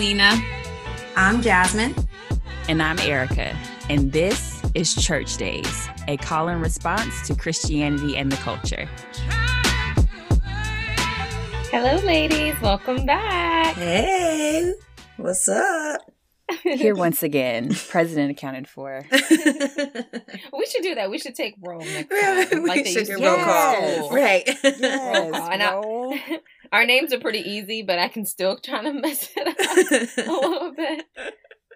Melina. I'm Jasmine. And I'm Erica. And this is Church Days, a call and response to Christianity and the culture. Hello, ladies. Welcome back. Hey, what's up? Here once again, president accounted for. we should do that. We should take roll next time. we Like should do roll do. call. Right. Yes, And I- roll. Our names are pretty easy, but I can still try to mess it up a little bit.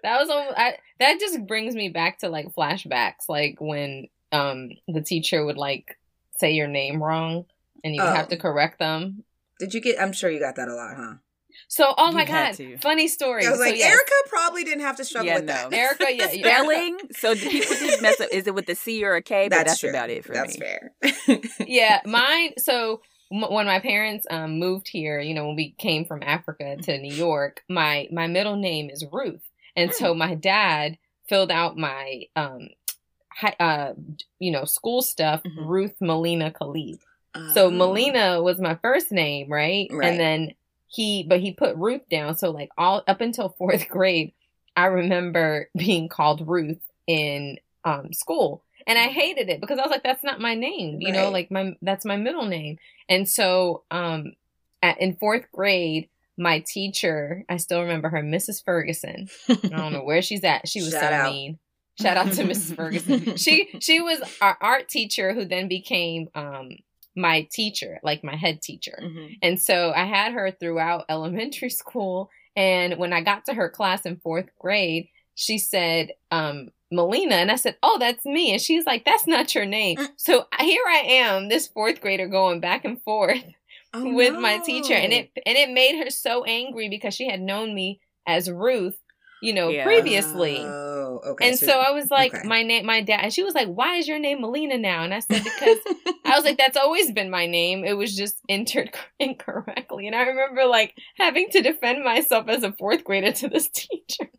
That was almost, I, that just brings me back to like flashbacks, like when um the teacher would like say your name wrong and you would Oh. have to correct them. Did you get? I'm sure you got that a lot, huh? So, oh my had god, to. funny story. I was So, yes, Erica probably didn't have to struggle Yeah, with that. no. Erica, yeah, yeah. Spelling. So people just mess up? Is it with the C or a K? But That's, that's, true. about it for That's me. That's fair. yeah, mine. So m- when my parents um, moved here, you know, when we came from Africa to New York, my my middle name is Ruth, and so my dad filled out my um, hi, uh, you know, school stuff. Mhm. Ruth Melina Khalid. So Oh. Melina was my first name, right? Right. And then he, but he put Ruth down. So like all up until fourth grade, I remember being called Ruth in um, school, and I hated it because I was like, that's not my name, you know, like my that's my middle name. And so, um, at, in fourth grade. My teacher, I still remember her, Mrs. Ferguson. I don't know where she's at. She was Shout so out. mean. Shout out to Mrs. Ferguson. She she was our art teacher who then became um my teacher, like my head teacher. Mhm. And so I had her throughout elementary school. And when I got to her class in fourth grade, she said, um, Melina. And I said, Oh, that's me. And she's like, That's not your name. Mm. So here I am, this fourth grader going back and forth Oh, with my teacher. And it and it made her so angry because she had known me as Ruth, you know, Yeah. previously. Oh, okay. And so I was like, okay. my name, my dad, and she was like, why is your name Melina now? And I said, because I was like, that's always been my name. It was just entered incorrectly. And I remember like having to defend myself as a fourth grader to this teacher.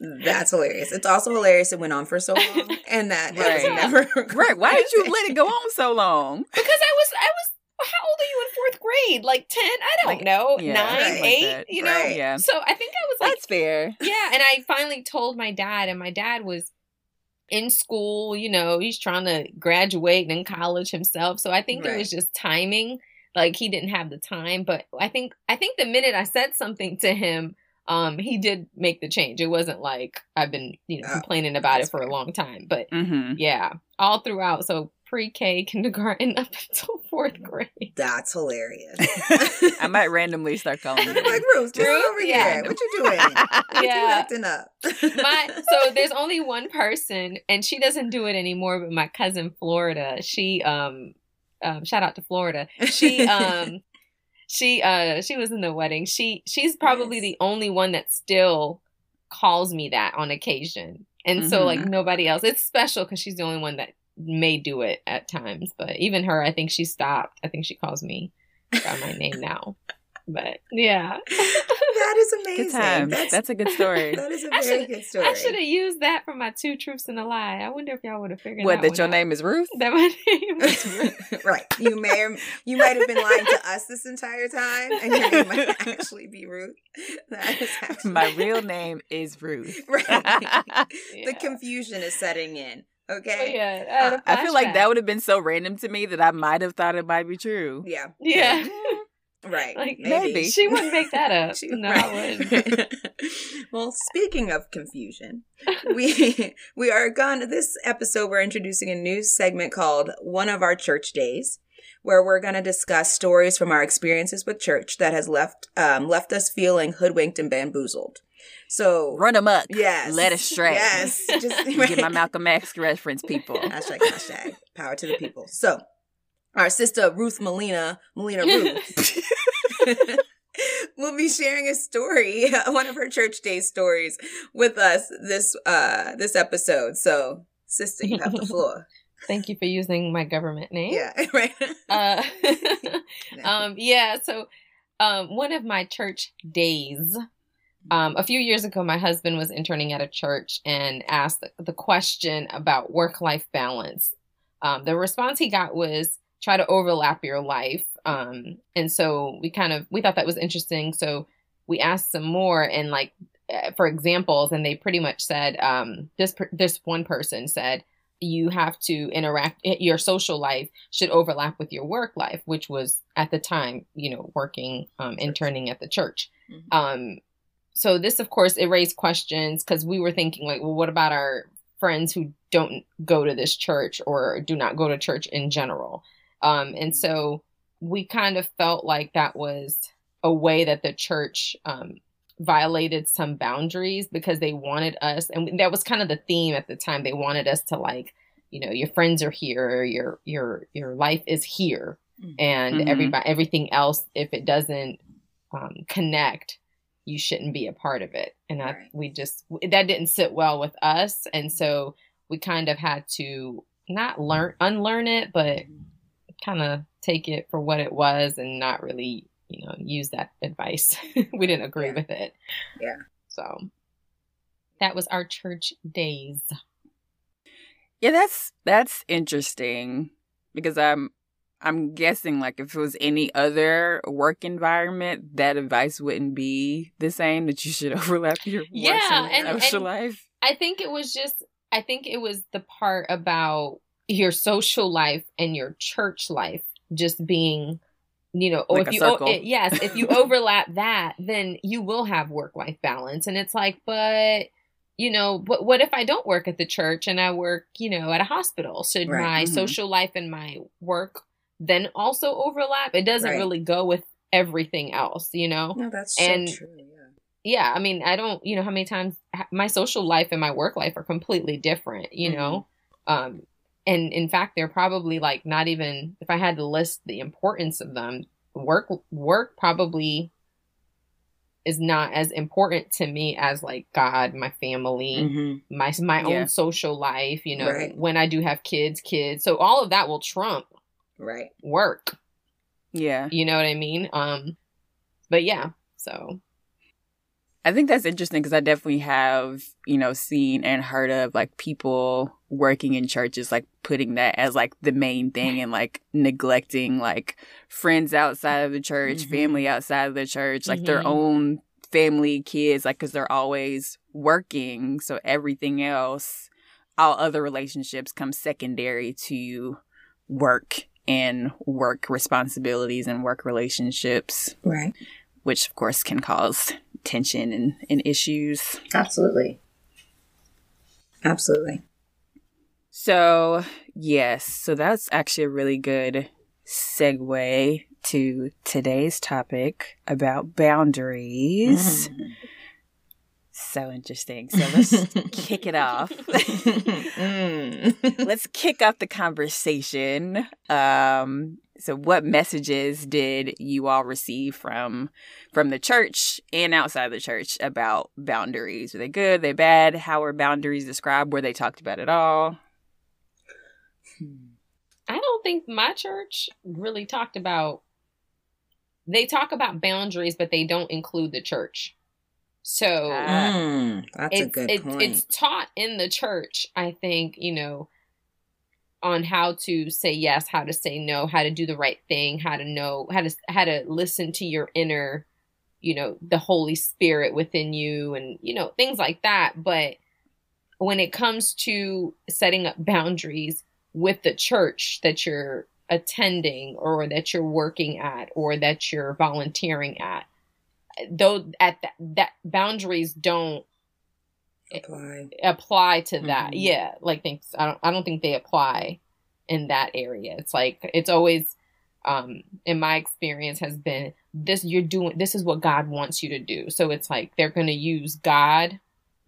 That's hilarious. It's also hilarious it went on for so long and that was Right. never Right. Why did you let it go on so long? Because I was, I was, how old are you in fourth grade? Like 10? I don't Like, know. yeah, Nine, right. like eight, that. you know? Right. Yeah. So I think I was like That's fair. Yeah, and I finally told my dad, and my dad was in school, you know, he's trying to graduate and in college himself. So I think it was just timing. Like he didn't have the time. But I think I think the minute I said something to him, um, he did make the change. It wasn't like I've been, you know, Oh, complaining about it for a long time. But Mm-hmm. yeah, all throughout. So pre-K, kindergarten up until fourth grade. That's hilarious. I might randomly start calling I'm you. like, Ruth, just Ruth? over Yeah. here. What you doing? What you Yeah. acting up? my so there's only one person and she doesn't do it anymore but my cousin florida she um um shout out to florida she um she uh she was in the wedding she she's probably Yes. the only one that still calls me that on occasion and so Mhm. like nobody else it's special because she's the only one that may do it at times but even her i think she stopped i think she calls me by my name now but yeah that is amazing. Good times. That's, a good story. that is a I very good story. I should have used that for my two truths and a lie. I wonder if y'all would have figured What? that That your one out. name is Ruth? That my name was Ruth. right. You may or you might have been lying to us this entire time, and your name might actually be Ruth. That is actually My real name is Ruth. right. Yeah. The confusion is setting in. Oh, Okay. yeah, I, had feel like that would have been so random to me that I might have thought it might be true. Yeah. Yeah, Right. Like, maybe. she wouldn't make that up. She- no, right. I wouldn't. well, speaking of confusion, we we are gone. This episode, we're introducing a new segment called "One of Our Church Days," where we're going to discuss stories from our experiences with church that has left um, left us feeling hoodwinked and bamboozled. So, Run amok. yes, Led astray. Yes, just Get my Malcolm X reference, people. hashtag hashtag power to the people. So, our sister Ruth Melina, Melina Ruth. will be sharing a story, one of her church day stories, with us this uh this episode. So, sister, you have the floor. Thank you for using my government name. yeah, right. Uh, um, yeah. So, um, one of my church days. Um, a few years ago, my husband was interning at a church and asked the, the question about work life balance. Um, the response he got was try to overlap your life. Um, and so we kind of we thought that was interesting. So we asked some more and like uh, for examples and they pretty much said um this this one person said you have to interact your social life should overlap with your work life which was at the time you know working um interning at the church mm-hmm. um so this of course it raised questions because we were thinking like well what about our friends who don't go to this church or do not go to church in general um and so we kind of felt like that was a way that the church um, violated some boundaries because they wanted us, and that was kind of the theme at the time. They wanted us to like, you know, your friends are here, your your your life is here, mm-hmm. and mm-hmm. everybody everything else, if it doesn't um, connect, you shouldn't be a part of it. And I, right. we just that didn't sit well with us, and so we kind of had to not learn unlearn it, but kind of take it for what it was and not really you know, use that advice. we didn't agree yeah. with it. Yeah. So that was our church days. Yeah, that's that's interesting because I'm I'm guessing like if it was any other work environment, that advice wouldn't be the same that you should overlap your yeah, and, social and life. I think it was just I think it was the part about your social life and your church life just being you know, or like if you, o- it, yes, if you overlap that, then you will have work life balance. And it's like, but, you know, but what if I don't work at the church and I work, you know, at a hospital? Should right. my mm-hmm. social life and my work then also overlap? It doesn't right. really go with everything else, you know? No, that's and, so true. Yeah. Yeah, I mean, I don't, you know, how many times my social life and my work life are completely different, you mm-hmm. know? Um, and in fact they're probably like not even if i had to list the importance of them work work probably is not as important to me as like god my family mm-hmm. my my yeah. own social life you know right. when i do have kids kids so all of that will trump right work yeah you know what i mean um but yeah so I think that's interesting because I definitely have, you know, seen and heard of like people working in churches, like putting that as like the main thing and like neglecting like friends outside of the church, mm-hmm. family outside of the church, like mm-hmm. their own family, kids, like because they're always working. So everything else, all other relationships come secondary to work and work responsibilities and work relationships. Right. Which, of course, can cause tension and, and issues. Absolutely. Absolutely. So, yes, so that's actually a really good segue to today's topic about boundaries. Mm. So interesting. So let's kick it off. mm. Let's kick off the conversation. Um, so what messages did you all receive from from the church and outside the church about boundaries? Were they good? Were they bad? How were boundaries described? Were they talked about at all? I don't think my church really talked about they talk about boundaries, but they don't include the church. So mm, that's a good point. It's taught in the church, I think, you know, on how to say yes, how to say no, how to do the right thing, how to know how to how to listen to your inner, you know, the Holy Spirit within you and you know, things like that, but when it comes to setting up boundaries with the church that you're attending or that you're working at or that you're volunteering at though at that, that boundaries don't apply apply to that. Mm-hmm. Yeah, like things I don't I don't think they apply in that area. It's like it's always um in my experience has been this you're doing this is what God wants you to do. So it's like they're going to use God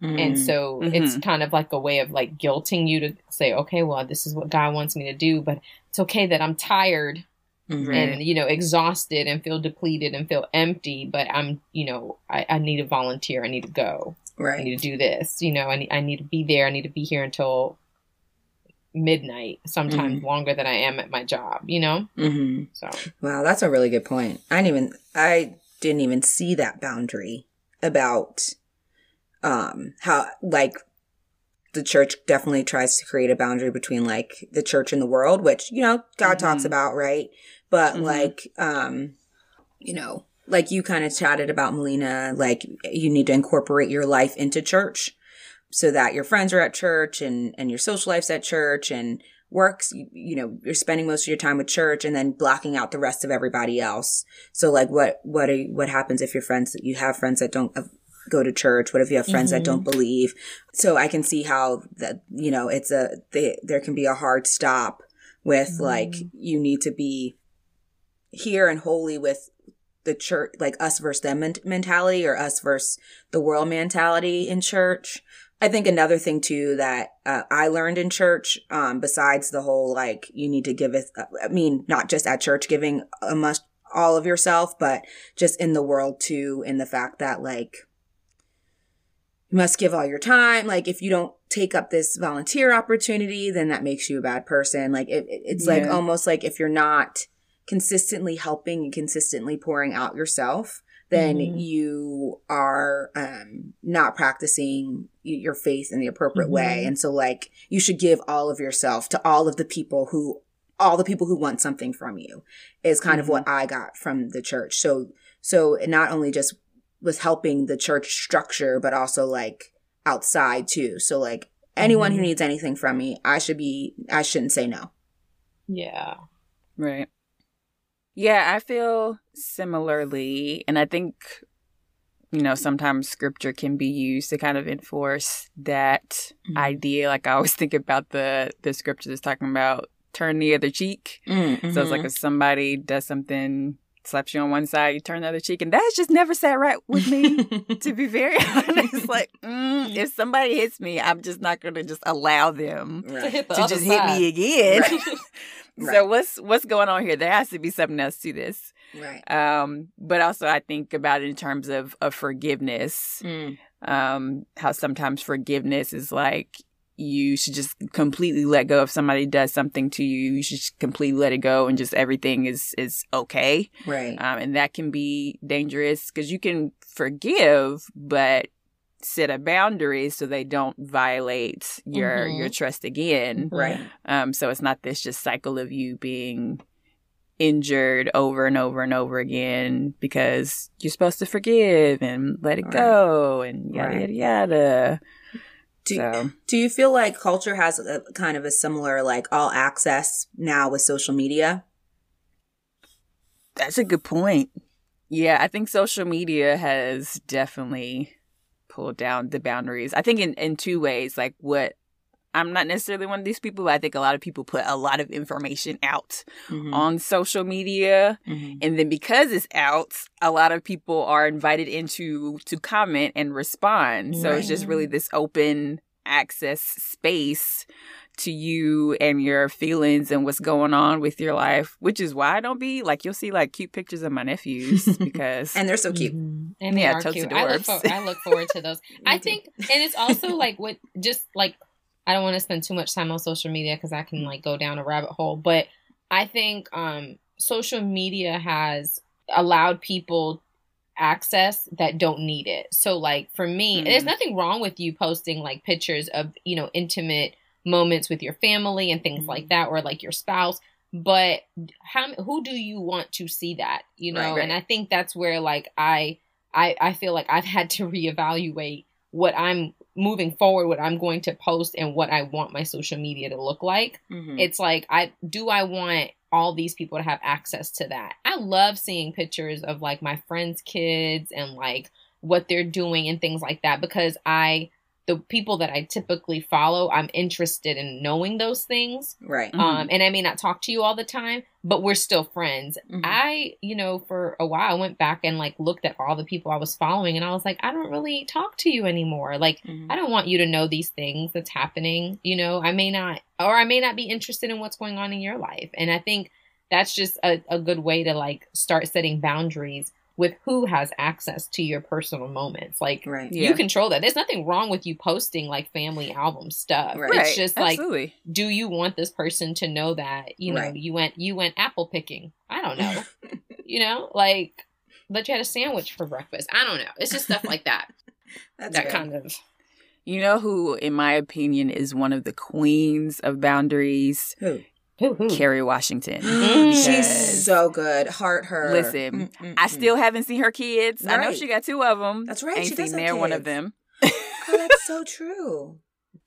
mm-hmm. and so mm-hmm. it's kind of like a way of like guilting you to say okay, well this is what God wants me to do, but it's okay that I'm tired mm-hmm. and you know exhausted and feel depleted and feel empty but i'm you know I, I need to volunteer i need to go Right. I need to do this. You know, I need, I need to be there. I need to be here until midnight, sometimes mm-hmm. longer than I am at my job, you know? Mm-hmm. So, wow, that's a really good point. I didn't even, I didn't even see that boundary about, um, how, like, the church definitely tries to create a boundary between like the church and the world, which, you know, God mm-hmm. talks about, right? But mm-hmm. like, um, you know, like you kind of chatted about Melina, like you need to incorporate your life into church so that your friends are at church and, and your social life's at church and works, you, you know, you're spending most of your time with church and then blocking out the rest of everybody else. So like what, what are, what happens if your friends, you have friends that don't go to church? What if you have friends mm-hmm. that don't mm-hmm. believe? So I can see how that, you know, it's a, they, there can be a hard stop with mm-hmm. like, you need to be here and holy with the church, like us versus them mentality or us versus the world mentality in church. I think another thing too that uh, I learned in church, um, besides the whole like you need to give it, I mean, not just at church giving a must all of yourself, but just in the world too, in the fact that like you must give all your time. Like if you don't take up this volunteer opportunity, then that makes you a bad person. Like it, it's yeah. like almost like if you're not consistently helping and consistently pouring out yourself, then mm-hmm. you are um, not practicing your faith in the appropriate mm-hmm. way. And so, like, you should give all of yourself to all of the people who, all the people who want something from you, is kind mm-hmm. of what mm-hmm. I got from the church. So, so it not only just was helping the church structure, but also like outside too. So, like, anyone who mm-hmm. needs anything from me, I should be, I shouldn't say no. Yeah. Right. Yeah, I feel similarly. And I think, you know, sometimes scripture can be used to kind of enforce that mm-hmm. idea. Like I always think about the the scripture that's talking about turn the other cheek. Mm-hmm. So it's like mm-hmm. if somebody does something slaps you on one side, you turn the other cheek, and that's just never sat right with me. to be very honest, like mm, if somebody hits me, I'm just not going to just allow them right. to, to just side. hit me again. Right. Right. So what's what's going on here? There has to be something else to this. Right. Um, but also I think about it in terms of of forgiveness. Mm. Um, how sometimes forgiveness is like you should just completely let go if somebody does something to you. You should just completely let it go and just everything is is okay. Right. Um, and that can be dangerous because you can forgive, but set a boundary so they don't violate your mm-hmm. your trust again. Right. Um so it's not this just cycle of you being injured over and over and over again because you're supposed to forgive and let it right. go and yada right. yada yada. Do, so. do you feel like culture has a kind of a similar like all access now with social media? That's a good point. Yeah, I think social media has definitely pulled down the boundaries. I think in, in two ways. Like what I'm not necessarily one of these people, but I think a lot of people put a lot of information out mm-hmm. on social media. Mm-hmm. And then because it's out, a lot of people are invited into to comment and respond. So right. it's just really this open access space to you and your feelings and what's going on with your life, which is why I don't be like you'll see like cute pictures of my nephews because and they're so cute. Mm-hmm. And yeah, are cute. I look, for, I look forward to those. I think, and it's also like what just like I don't want to spend too much time on social media because I can like go down a rabbit hole, but I think um social media has allowed people access that don't need it. So like for me, mm-hmm. there's nothing wrong with you posting like pictures of, you know, intimate moments with your family and things mm-hmm. like that or like your spouse but how who do you want to see that you know right, right. and i think that's where like I, I i feel like i've had to reevaluate what i'm moving forward what i'm going to post and what i want my social media to look like mm-hmm. it's like i do i want all these people to have access to that i love seeing pictures of like my friends kids and like what they're doing and things like that because i the people that I typically follow, I'm interested in knowing those things. Right. Um, mm-hmm. and I may not talk to you all the time, but we're still friends. Mm-hmm. I, you know, for a while, I went back and like looked at all the people I was following, and I was like, I don't really talk to you anymore. Like, mm-hmm. I don't want you to know these things that's happening. You know, I may not, or I may not be interested in what's going on in your life. And I think that's just a, a good way to like start setting boundaries with who has access to your personal moments. Like right. you control that. There's nothing wrong with you posting like family album stuff. Right. It's just Absolutely. like do you want this person to know that, you know, right. you went you went apple picking? I don't know. you know, like that you had a sandwich for breakfast. I don't know. It's just stuff like that. That's that good. kind of You know who in my opinion is one of the queens of boundaries? Who? Who-who? Kerry Washington. She's so good. Heart her. Listen, Mm, mm, I mm. still haven't seen her kids. I know she got two of them. That's right, Ain't she does seen have one of them. Oh, that's so true.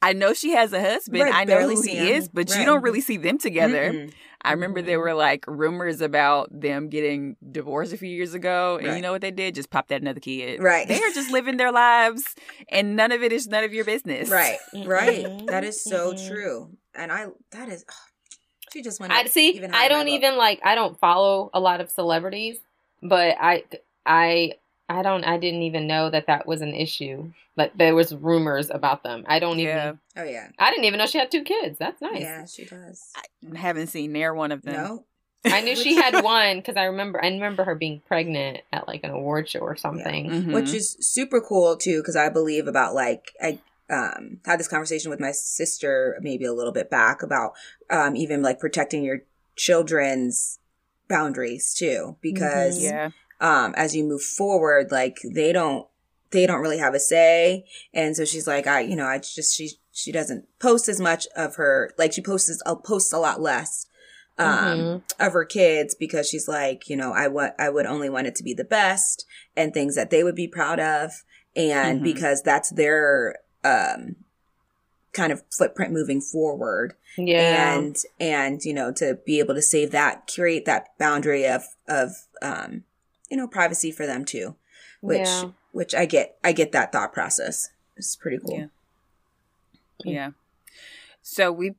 I know she has a husband. Right, I know barely who see he him. is, but you don't really see them together. Mm-mm. I remember there were like rumors about them getting divorced a few years ago, and you know what they did? Just popped out another kid. Right. They are just living their lives, and none of it is none of your business. Right, right. Mhm. That is so Mhm. true. And I, that is, she just went. I see. even I don't even like. I don't follow a lot of celebrities, but I, I, I don't. I didn't even know that that was an issue. Like there was rumors about them. I don't Yeah, even. Oh yeah, I didn't even know she had two kids. That's nice. yeah, she does. I haven't seen near one of them. No, I knew she had one because I remember. I remember her being pregnant at like an award show or something. Mhm. which is super cool too because i believe about like i um had this conversation with my sister maybe a little bit back about um even like protecting your children's boundaries too because Mm-hmm. yeah, um as you move forward like they don't they don't really have a say and so she's like i you know i just she she doesn't post as much of her like she posts uh, posts a lot less um Mhm. of her kids because she's like you know i want i would only want it to be the best and things that they would be proud of and Mhm. because that's their um kind of footprint moving forward Yeah. and and you know to be able to save that create that boundary of of um you know privacy for them too which Yeah. which i get i get that thought process it's pretty cool Yeah. yeah. So we've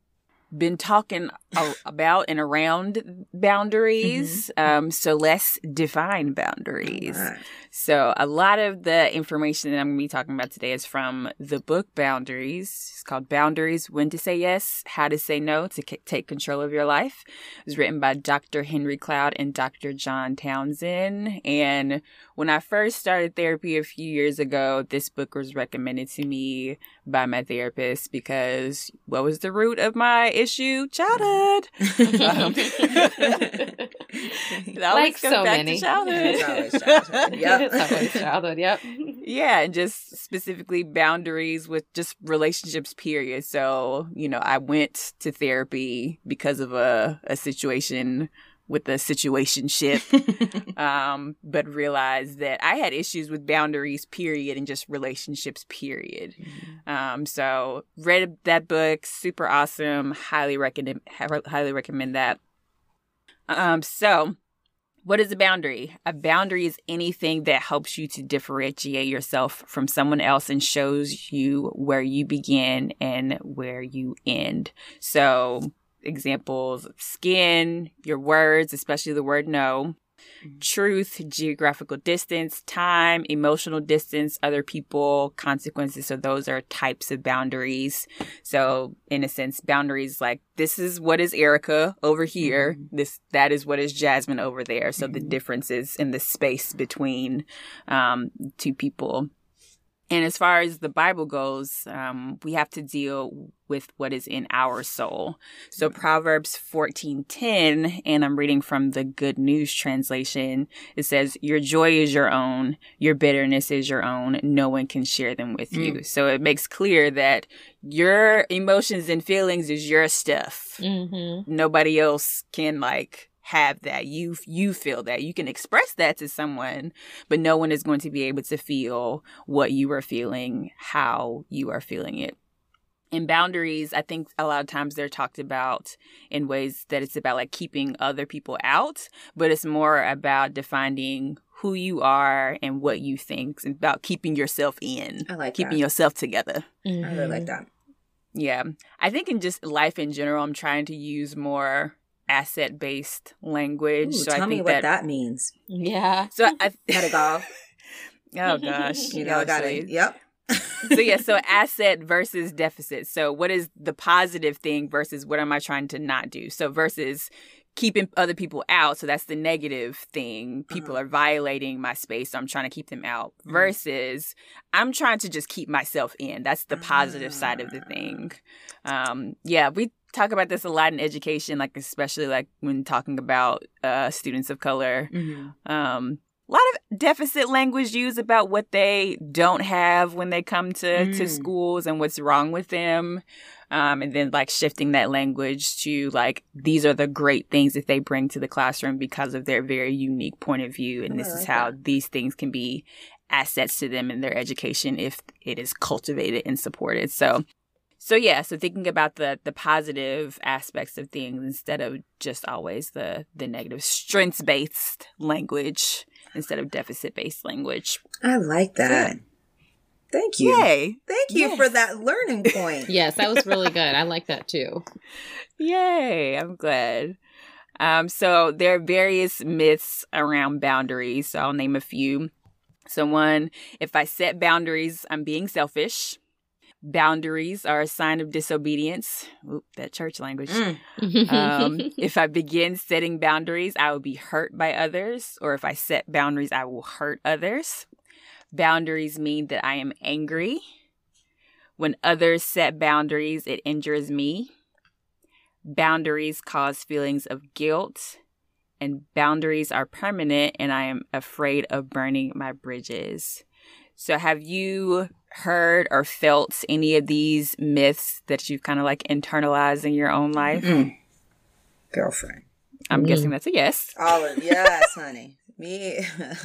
been talking a- about and around boundaries. Um, so let's define boundaries. Alright. So, a lot of the information that I'm going to be talking about today is from the book Boundaries. It's called Boundaries When to Say Yes, How to Say No to C- Take Control of Your Life. It was written by Dr. Henry Cloud and Dr. John Townsend. And when I first started therapy a few years ago, this book was recommended to me by my therapist because what was the root of my issue? Childhood. Um, It always Like comes so back many. To childhood. It's always childhood. Yep. it's always childhood. Yep. yeah, and just specifically boundaries with just relationships, period. So, you know, I went to therapy because of a, a situation with a situationship, um, but realized that I had issues with boundaries, period, and just relationships, period. Um, so read that book, super awesome. Highly recommend, highly recommend that. Um, so what is a boundary? A boundary is anything that helps you to differentiate yourself from someone else and shows you where you begin and where you end. So, examples skin, your words, especially the word no, truth, geographical distance, time, emotional distance, other people, consequences. So, those are types of boundaries. So, in a sense, boundaries like this is what is Erica over here. This that is what is Jasmine over there. So the Mhm. differences in the space between um, two people. And as far as the Bible goes, um, we have to deal with what is in our soul. So Proverbs fourteen ten, and I'm reading from the Good News translation. It says, "Your joy is your own, your bitterness is your own. No one can share them with you." So it makes clear that your emotions and feelings is your stuff. Mm-hmm. Nobody else can like have that. You you feel that. You can express that to someone, but no one is going to be able to feel what you are feeling, how you are feeling it. And boundaries, I think a lot of times they're talked about in ways that it's about like keeping other people out, but it's more about defining who you are and what you think, it's about keeping yourself in, I like keeping that. yourself together. I really Mm-hmm. like that. Yeah. I think in just life in general, I'm trying to use more asset based language. Ooh, so tell I me what that, that, means. Yeah. So I Gotta go. oh gosh, You know, I got it. Yep. so yeah, so asset versus deficit. So what is the positive thing versus what am I trying to not do? So versus keeping other people out. So that's the negative thing. People Uh-huh. are violating my space. So I'm trying to keep them out. Mhm. Versus I'm trying to just keep myself in. That's the positive side of the Ah. thing. Um, yeah, we talk about this a lot in education, like especially like when talking about uh, students of color. Mhm. Um, a lot of deficit language used about what they don't have when they come to, to Mm. schools and what's wrong with them. Um, and then like shifting that language to like these are the great things that they bring to the classroom because of their very unique point of view and Oh, this I is how that. these things can be assets to them in their education if it is cultivated and supported so so yeah so thinking about the the positive aspects of things instead of just always the the negative strengths based language instead of deficit based language I like that. Thank you. yay Thank you Yes. for that learning point. yes, that was really good. I like that too. Yay, I'm glad. Um, so there are various myths around boundaries. So I'll name a few. So one, if I set boundaries, I'm being selfish. Boundaries are a sign of disobedience. Oop, that church language. Mm. Um, if I begin setting boundaries, I will be hurt by others, or if I set boundaries, I will hurt others. Boundaries mean that I am angry. When others set boundaries, it injures me. Boundaries cause feelings of guilt, and boundaries are permanent, and I am afraid of burning my bridges. So, have you heard or felt any of these myths that you've kind of like internalized in your own life? Mm. Girlfriend. I'm Mm. guessing that's a yes. All of yes, honey. Me.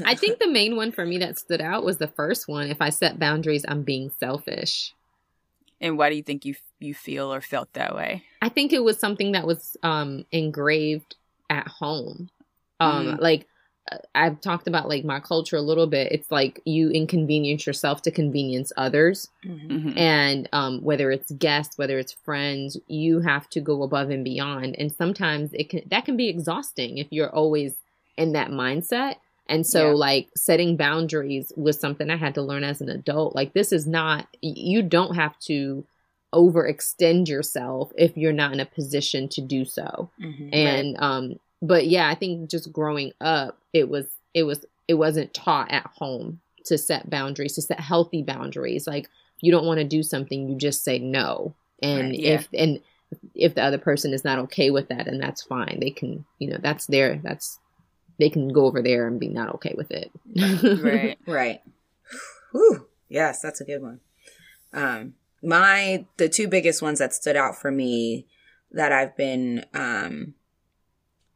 I think the main one for me that stood out was the first one. If I set boundaries, I'm being selfish. And why do you think you you feel or felt that way? I think it was something that was um engraved at home. Um like uh, I've talked about like my culture a little bit. It's like you inconvenience yourself to convenience others. Mhm. Mhm. And um whether it's guests, whether it's friends, you have to go above and beyond. And sometimes it can that can be exhausting if you're always in that mindset. And so Yeah. like setting boundaries was something I had to learn as an adult. Like this is not you don't have to overextend yourself if you're not in a position to do so Mhm. and um but yeah i think just growing up it was it was it wasn't taught at home to set boundaries to set healthy boundaries like you don't want to do something you just say no and Right, yeah. if and if the other person is not okay with that and that's fine they can you know that's their that's they can go over there and be not okay with it right. Right. Whew. Yes, that's a good one. Um, my the two biggest ones that stood out for me that I've been um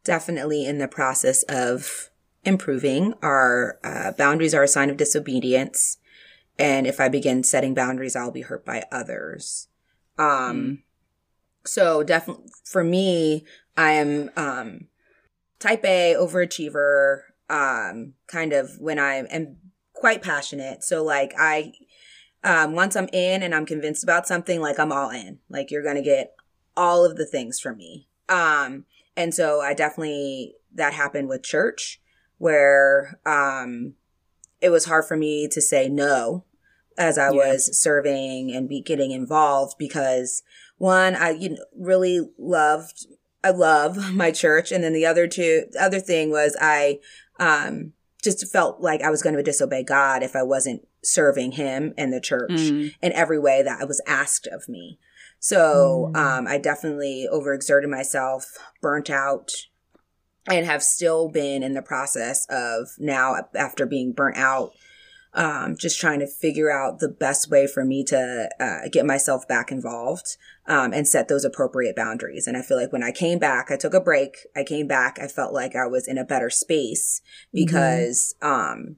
definitely in the process of improving Our uh, boundaries are a sign of disobedience, and if I begin setting boundaries, I'll be hurt by others. Um, so definitely for me, I am um type A overachiever. Um, kind of when I am quite passionate. So like I, um, once I'm in and I'm convinced about something, like I'm all in. Like you're gonna get all of the things from me. Um, and so I definitely that happened with church, where um, it was hard for me to say no as I Yeah. was serving and be getting involved because one, I you know, really loved I love my church, and then the other two, the other thing was I um, just felt like I was going to disobey God if I wasn't serving Him and the church Mm. in every way that was asked of me. So Mm. um, I definitely overexerted myself, burnt out, and have still been in the process of now after being burnt out. Um, just trying to figure out the best way for me to uh, get myself back involved um, and set those appropriate boundaries. And I feel like when I came back, I took a break. I came back, I felt like I was in a better space because um,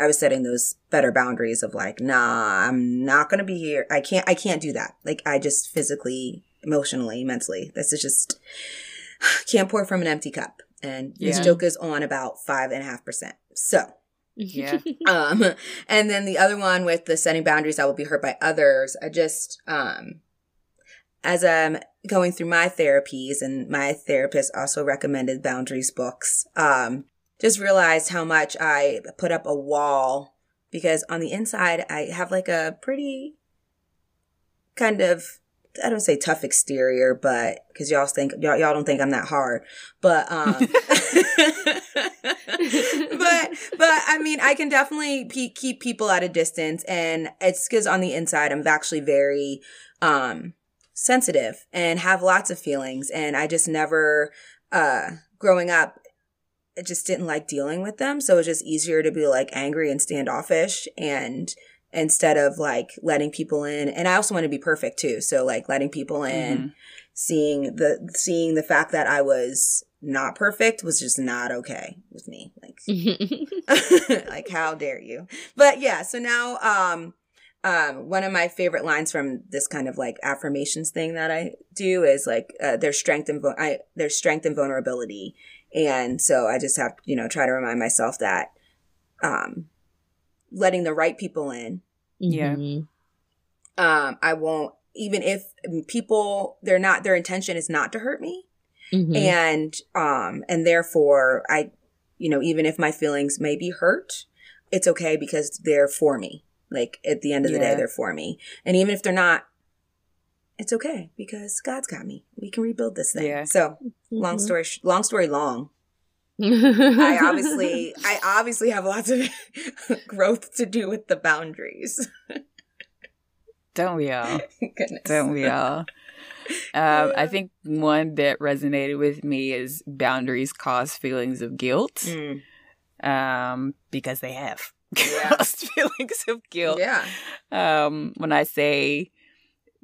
I was setting those better boundaries of like, nah, I'm not gonna be here. I can't. I can't do that. Like I just physically, emotionally, mentally. This is just can't pour from an empty cup. And this Yeah. joke is on about five and a half percent. So Yeah. um and then the other one with the setting boundaries i will be hurt by others i just um as i'm going through my therapies and my therapist also recommended boundaries books um just realized how much i put up a wall because on the inside i have like a pretty kind of I don't say tough exterior, but because y'all think y'all, y'all don't think I'm that hard, but um, but but I mean I can definitely pe- keep people at a distance, and it's because on the inside I'm actually very um sensitive and have lots of feelings, and I just never uh growing up. I just didn't like dealing with them, so it was just easier to be like angry and standoffish and instead of like letting people in. And I also want to be perfect too. So like letting people in, Mhm. seeing the seeing the fact that I was not perfect was just not okay with me. Like like how dare you but yeah so now um um one of my favorite lines from this kind of like affirmations thing that i do is like uh, there's strength and vo- I, there's strength and vulnerability and so i just have you know try to remind myself that um letting the right people in Yeah. Mhm. um i won't even if people they're not their intention is not to hurt me Mhm. and um and therefore i you know even if my feelings may be hurt it's okay because they're for me like at the end of the day they're for me and even if they're not it's okay because god's got me we can rebuild this thing Yeah. so long Mhm. story sh- long story long i I obviously i obviously have lots of growth to do with the boundaries Don't we all? goodness Don't we all? Um, I think one that resonated with me is boundaries cause feelings of guilt. Mm, Um, because they have Yeah. caused feelings of guilt. yeah Um, when I say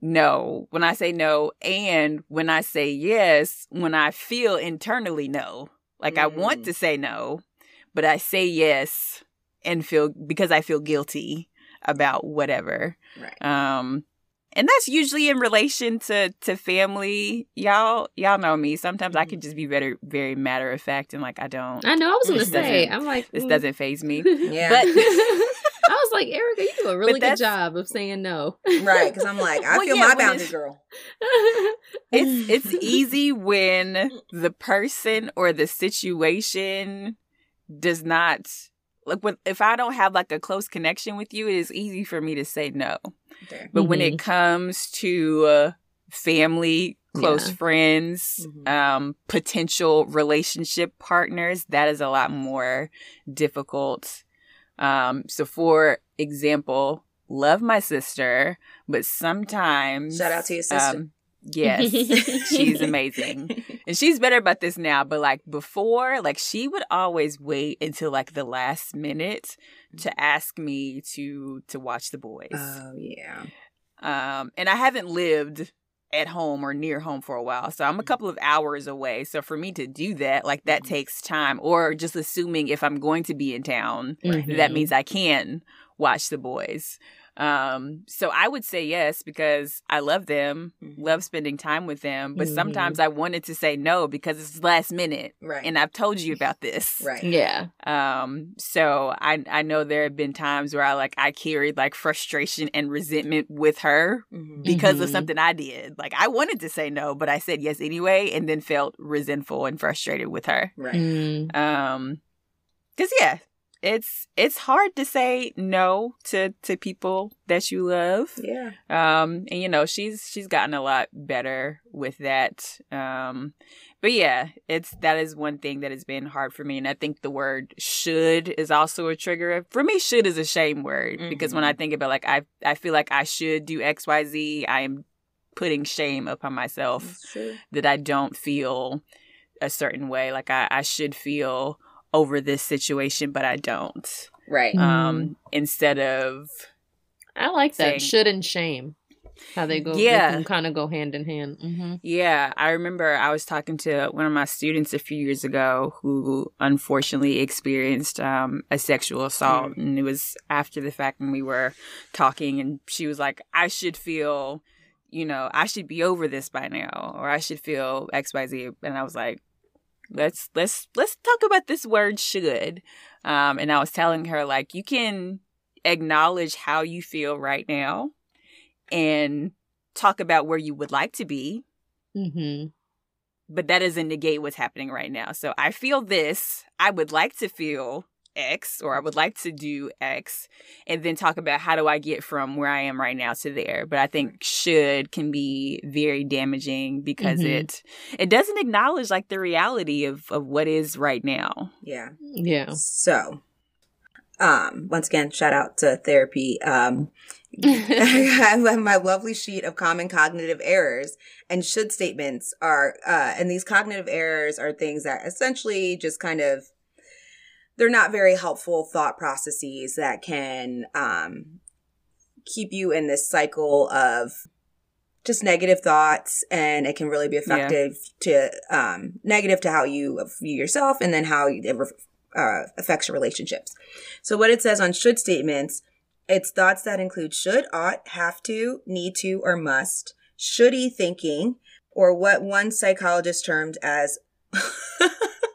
no, when I say no, and when I say yes, when I feel internally no. Like I want Mm. to say no, but I say yes and feel because I feel guilty about whatever. right Um and that's usually in relation to to family. Y'all y'all know me. Sometimes I can just be very very matter of fact and like I don't I know. I was gonna say. doesn't- I'm like this mm. doesn't faze me. yeah But I was like, Erica, you do a really good job of saying no. right because i'm like i Well, feel yeah, my when boundary it's- girl it's it's easy when the person or the situation does not like when if I don't have like a close connection with you, it is easy for me to say no. There. But when it comes to uh, family, close Yeah. friends, Mhm. um, potential relationship partners, that is a lot more difficult. Um, so, for example, love my sister, but sometimes Shout out to your sister. um, yes, she's amazing, and she's better about this now. But like before, like she would always wait until like the last minute to ask me to to watch the boys. Oh yeah. Um, and I haven't lived at home or near home for a while. So I'm a couple of hours away. So for me to do that, like that Mhm. takes time. Or just assuming if I'm going to be in town, Mhm. that means I can watch the boys. Um, so I would say yes because I love them, Mhm. love spending time with them. But Mhm. sometimes I wanted to say no because it's last minute. Right. And I've told you about this. right. Yeah. Um, so I I know there have been times where I like I carried like frustration and resentment with her Mhm. because of Mhm. something I did. Like I wanted to say no, but I said yes anyway, and then felt resentful and frustrated with her. Right. Mm. Um, cause yeah, it's it's hard to say no to to people that you love. Yeah. Um, and you know she's she's gotten a lot better with that. Um, but yeah, it's that is one thing that has been hard for me, and I think the word should is also a trigger for me. Should is a shame word because when I think about like I I feel like I should do X Y Z, I am putting shame upon myself that I don't feel a certain way. Like I, I should feel over this situation, but I don't. Right. Mm. Um, instead of I like that. Saying- Should and shame. How they go. Yeah. They kind of go hand in hand. hmm yeah, I remember I was talking to one of my students a few years ago who unfortunately experienced um, a sexual assault, and it was after the fact when we were talking, and she was like, "I should feel." You know, I should be over this by now, or I should feel X, Y, Z. And I was like, let's let's let's talk about this word should. Um and i was telling her like you can acknowledge how you feel right now and talk about where you would like to be. Mm-hmm. but that doesn't negate what's happening right now. So i feel this. I would like to feel x or i would like to do x and then talk about how do i get from where i am right now to there but i think should can be very damaging because Mhm. it it doesn't acknowledge like the reality of of what is right now Yeah. Yeah. So, um, once again, shout out to therapy. Um, I have my lovely sheet of common cognitive errors and should statements are, uh, and these cognitive errors are things that essentially just kind of, they're not very helpful thought processes that can, um, keep you in this cycle of just negative thoughts and it can really be effective to um, negative to how you view yourself and then how it uh, affects your relationships. So what it says on should statements it's thoughts that include should ought have to need to or must shouldy thinking or what one psychologist termed as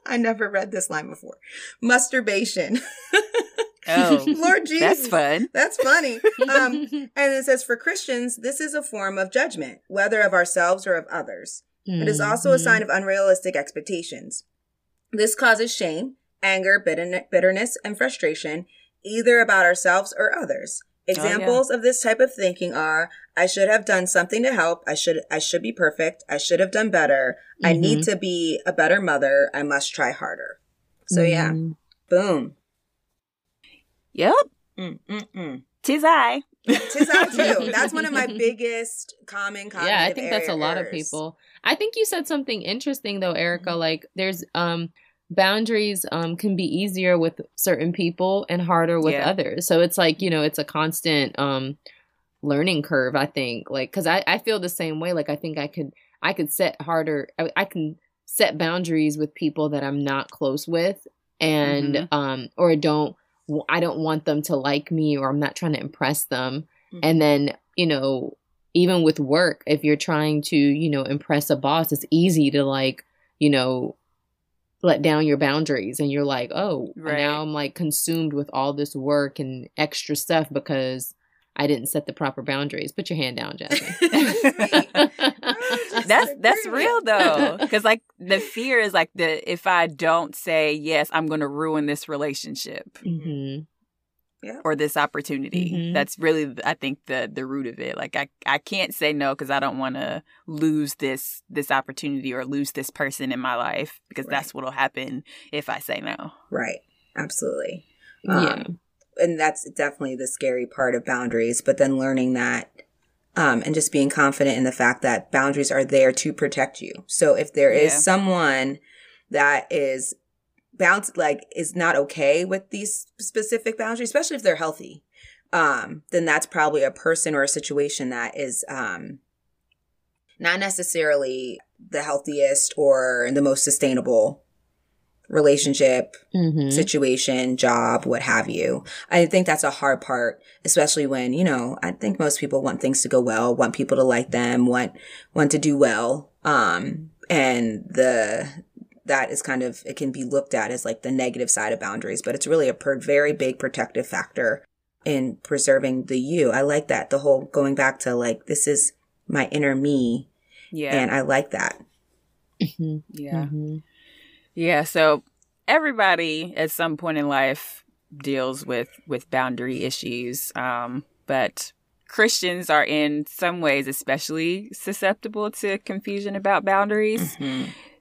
I never read this line before. Musturbation. Oh, Lord Jesus. that's fun. That's funny. Um, and it says for Christians, this is a form of judgment, whether of ourselves or of others. It is also a Mm-hmm. sign of unrealistic expectations. This causes shame, anger, bittern- bitterness, and frustration, either about ourselves or others. Yeah. Examples of this type of thinking are I should have done something to help. I should I should be perfect. I should have done better. I need to be a better mother. I must try harder. So yeah, Mhm. boom. Yep. Mm, mm, mm. Tis I. Tis I too. That's one of my biggest common yeah i think that's a lot of people i think you said something interesting though erica Mm-hmm. like there's um boundaries um can be easier with certain people and harder with Yeah. others so it's like you know it's a constant um learning curve i think like because I, I feel the same way like i think i could i could set harder I, I can set boundaries with people that i'm not close with and Mhm. um or don't i don't want them to like me or i'm not trying to impress them Mhm. and then you know even with work if you're trying to you know impress a boss it's easy to like you know let down your boundaries and you're like oh Right. now i'm like consumed with all this work and extra stuff because i didn't set the proper boundaries. Put your hand down jasmine. That's that's real though, because like the fear is like the if I don't say yes, I'm going to ruin this relationship mm-hmm. Or this opportunity. Mhm. That's really I think the the root of it. Like I I can't say no because I don't want to lose this this opportunity or lose this person in my life because Right. that's what'll happen if I say no. Right. Absolutely. yeah Um, and that's definitely the scary part of boundaries but then learning that um, and just being confident in the fact that boundaries are there to protect you so if there is Yeah. someone that is bound like is not okay with these specific boundaries especially if they're healthy um, then that's probably a person or a situation that is um, not necessarily the healthiest or the most sustainable relationship hmm situation, job, what have you. I think that's a hard part, especially when, you know, I think most people want things to go well, want people to like them, want want to do well. Um and the that is kind of it can be looked at as like the negative side of boundaries, but it's really a per- very big protective factor in preserving the you. I like that the whole going back to like this is my inner me Yeah. and I like that. hmm yeah. hmm Yeah, so everybody at some point in life deals with with boundary issues, um, but Christians are in some ways especially susceptible to confusion about boundaries.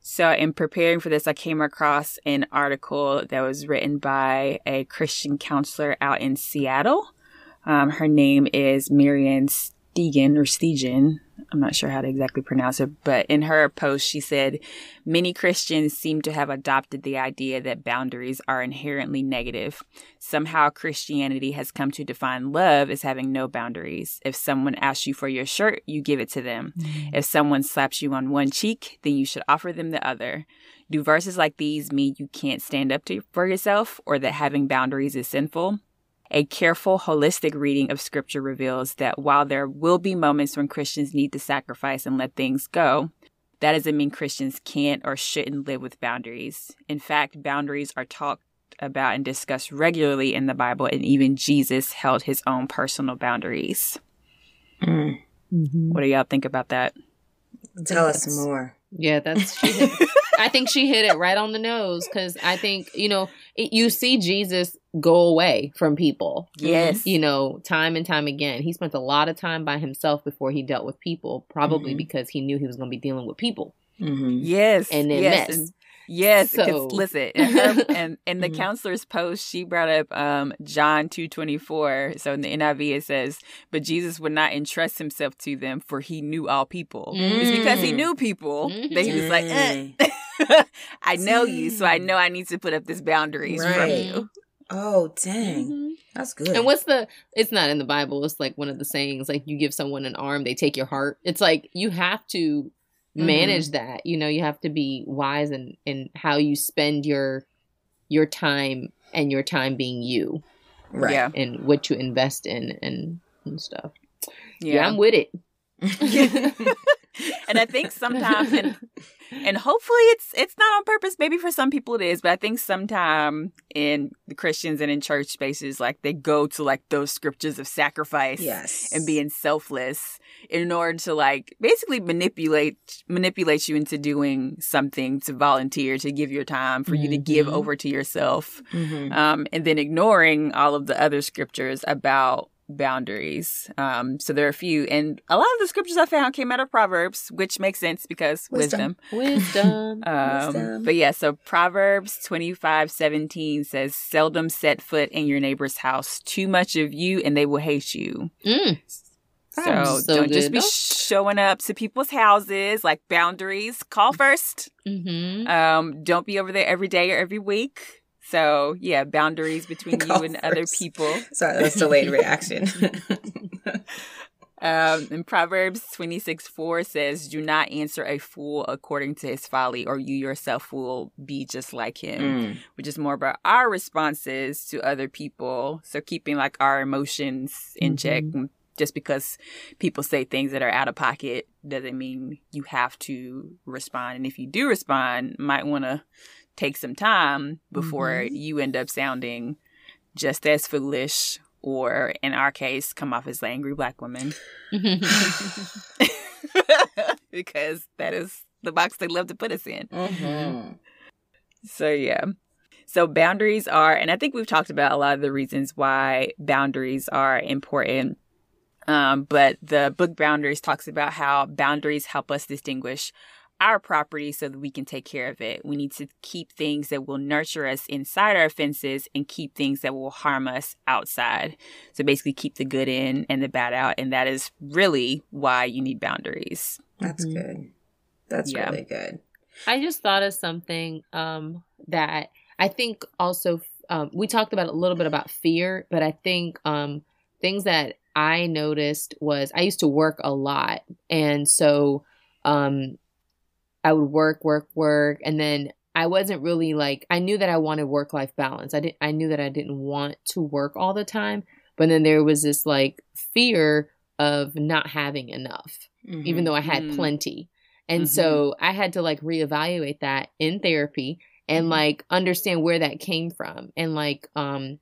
So, in preparing for this, I came across an article that was written by a Christian counselor out in Seattle. Um, her name is Marianne Stegen or Stegen. I'm not sure how to exactly pronounce it, but in her post, she said many Christians seem to have adopted the idea that boundaries are inherently negative. Somehow, Christianity has come to define love as having no boundaries. If someone asks you for your shirt, you give it to them. Mm-hmm. If someone slaps you on one cheek, then you should offer them the other. Do verses like these mean you can't stand up to, for yourself or that having boundaries is sinful? A careful, holistic reading of Scripture reveals that while there will be moments when Christians need to sacrifice and let things go, that doesn't mean Christians can't or shouldn't live with boundaries. In fact, boundaries are talked about and discussed regularly in the Bible, and even Jesus held his own personal boundaries. Mm. hmm What do y'all think about that? Tell us more. Yeah, that's. She hit, I think she hit it right on the nose because I think you know it, you see Jesus go away from people. Yes. You know, time and time again, he spent a lot of time by himself before he dealt with people, probably Mhm. because he knew he was going to be dealing with people. Mm-hmm. Yes. And then yes. mess. and- yes. 'cause So- listen, in, her, and in the Mhm. counselor's post, she brought up um, John two twenty four. So in the NIV, it says, "But Jesus would not entrust himself to them, for he knew all people. It's because he Mm. knew people that he was like, Mm. eh, I know you, so I know I need to put up this boundaries from you." Oh, dang. Mhm. That's good. And what's the? It's not in the Bible. It's like one of the sayings, like you give someone an arm, they take your heart. It's like you have to manage that. You know, you have to be wise in in how you spend your your time and your time being you right. Yeah. and what you invest in and and stuff. Yeah, Yeah. I'm with it. and I think sometimes and, and hopefully it's it's not on purpose. Maybe for some people it is, but I think sometime in the Christians and in church spaces, like they go to like those scriptures of sacrifice yes. and being selfless in order to like basically manipulate manipulate you into doing something to volunteer to give your time for you to give Mhm. over to yourself Mhm. um, and then ignoring all of the other scriptures about boundaries. Um, so there are a few, and a lot of the scriptures I found came out of Proverbs, which makes sense because Wisdom. wisdom. Wisdom. Um, Wisdom. but yeah, so Proverbs twenty five seventeen says, "Seldom set foot in your neighbor's house. Too much of you, and they will hate you." Mm. So, so don't just be showing up to people's houses like boundaries. Call first. Mm-hmm. Um, don't be over there every day or every week. So yeah, boundaries between you and other people. Sorry, that's delayed reaction. Um, and Proverbs twenty six four says, "Do not answer a fool according to his folly, or you yourself will be just like him." Mm. Which is more about our responses to other people. So keeping like our emotions in check. Just because people say things that are out of pocket doesn't mean you have to respond. And if you do respond, might want to take some time before Mhm. you end up sounding just as foolish or in our case come off as the angry black woman because that is the box they love to put us in Mhm. so yeah so boundaries are and i think we've talked about a lot of the reasons why boundaries are important um, but the book boundaries talks about how boundaries help us distinguish our property so that we can take care of it. We need to keep things that will nurture us inside our fences and keep things that will harm us outside. So basically keep the good in and the bad out. And that is really why you need boundaries. That's Mhm. good. That's Yeah. really good. I just thought of something um, that I think also um, we talked about a little bit about fear, but I think um, things that I noticed was I used to work a lot, and so um, I would work, work, work, and then I wasn't really like I knew that I wanted work life balance. I didn't I knew that I didn't want to work all the time, but then there was this like fear of not having enough even though I had Mm. plenty. And Mhm. so I had to like reevaluate that in therapy and Mhm. like understand where that came from. And like um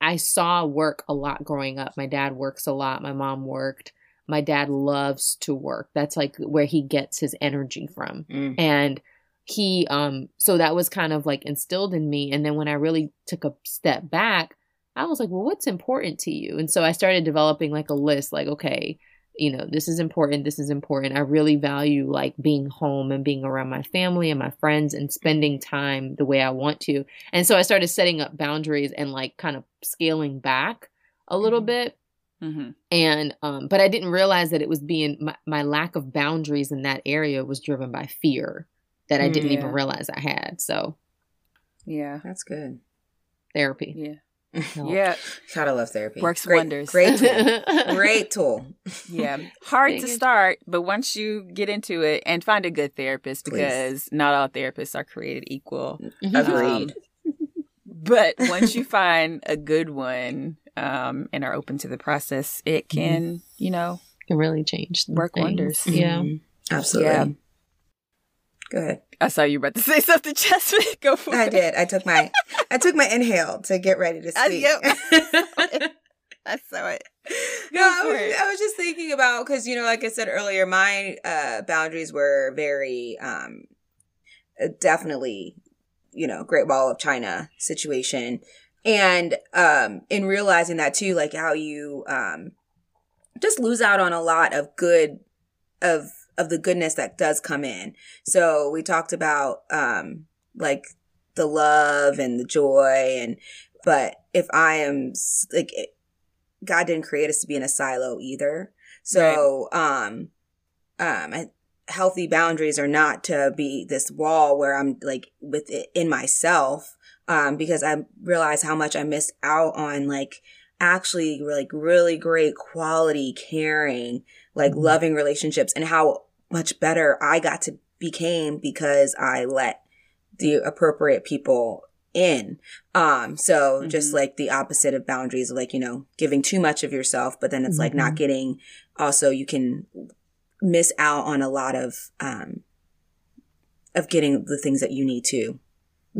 I saw work a lot growing up. My dad works a lot, my mom worked. My dad loves to work. That's like where he gets his energy from Mm. and he um so that was kind of like instilled in me and then when i really took a step back i was like well what's important to you and so i started developing like a list like okay you know this is important this is important i really value like being home and being around my family and my friends and spending time the way i want to and so i started setting up boundaries and like kind of scaling back a little Mhm. bit Mhm. and um but i didn't realize that it was being my, my lack of boundaries in that area was driven by fear that i didn't even realize i had so Yeah. That's good. therapy Yeah. helped. Yeah. Gotta love therapy. Works great, wonders. Great tool. great tool. Yeah. Hard to you. start, but once you get into it and find a good therapist Please. because not all therapists are created equal. Agreed. But once you find a good one um, and are open to the process, it can, you know, can really change Work things. wonders. yeah Mhm. Absolutely. Yeah. Go ahead. I saw you about to say something, Jasmine. Go for I it. I did. I took my I took my inhale to get ready to speak. yep. I saw it. no, I was, it. I was just thinking about because you know, like I said earlier, my uh, boundaries were very um, uh, definitely, you know, Great Wall of China situation, and um, in realizing that too, like how you um, just lose out on a lot of good of of the goodness that does come in. So we talked about um, like the love and the joy and but if I am like it- God didn't create us to be in a silo either. So um um I, healthy boundaries are not to be this wall where I'm like with it in myself um, because I realized how much I missed out on like actually like really great quality, caring, like Mm-hmm. loving relationships and how much better I got to became because I let the appropriate people in. Um, so just Mhm. like the opposite of boundaries, like, you know, giving too much of yourself, but then it's like not Mhm. getting also you can miss out on a lot of um of getting the things that you need to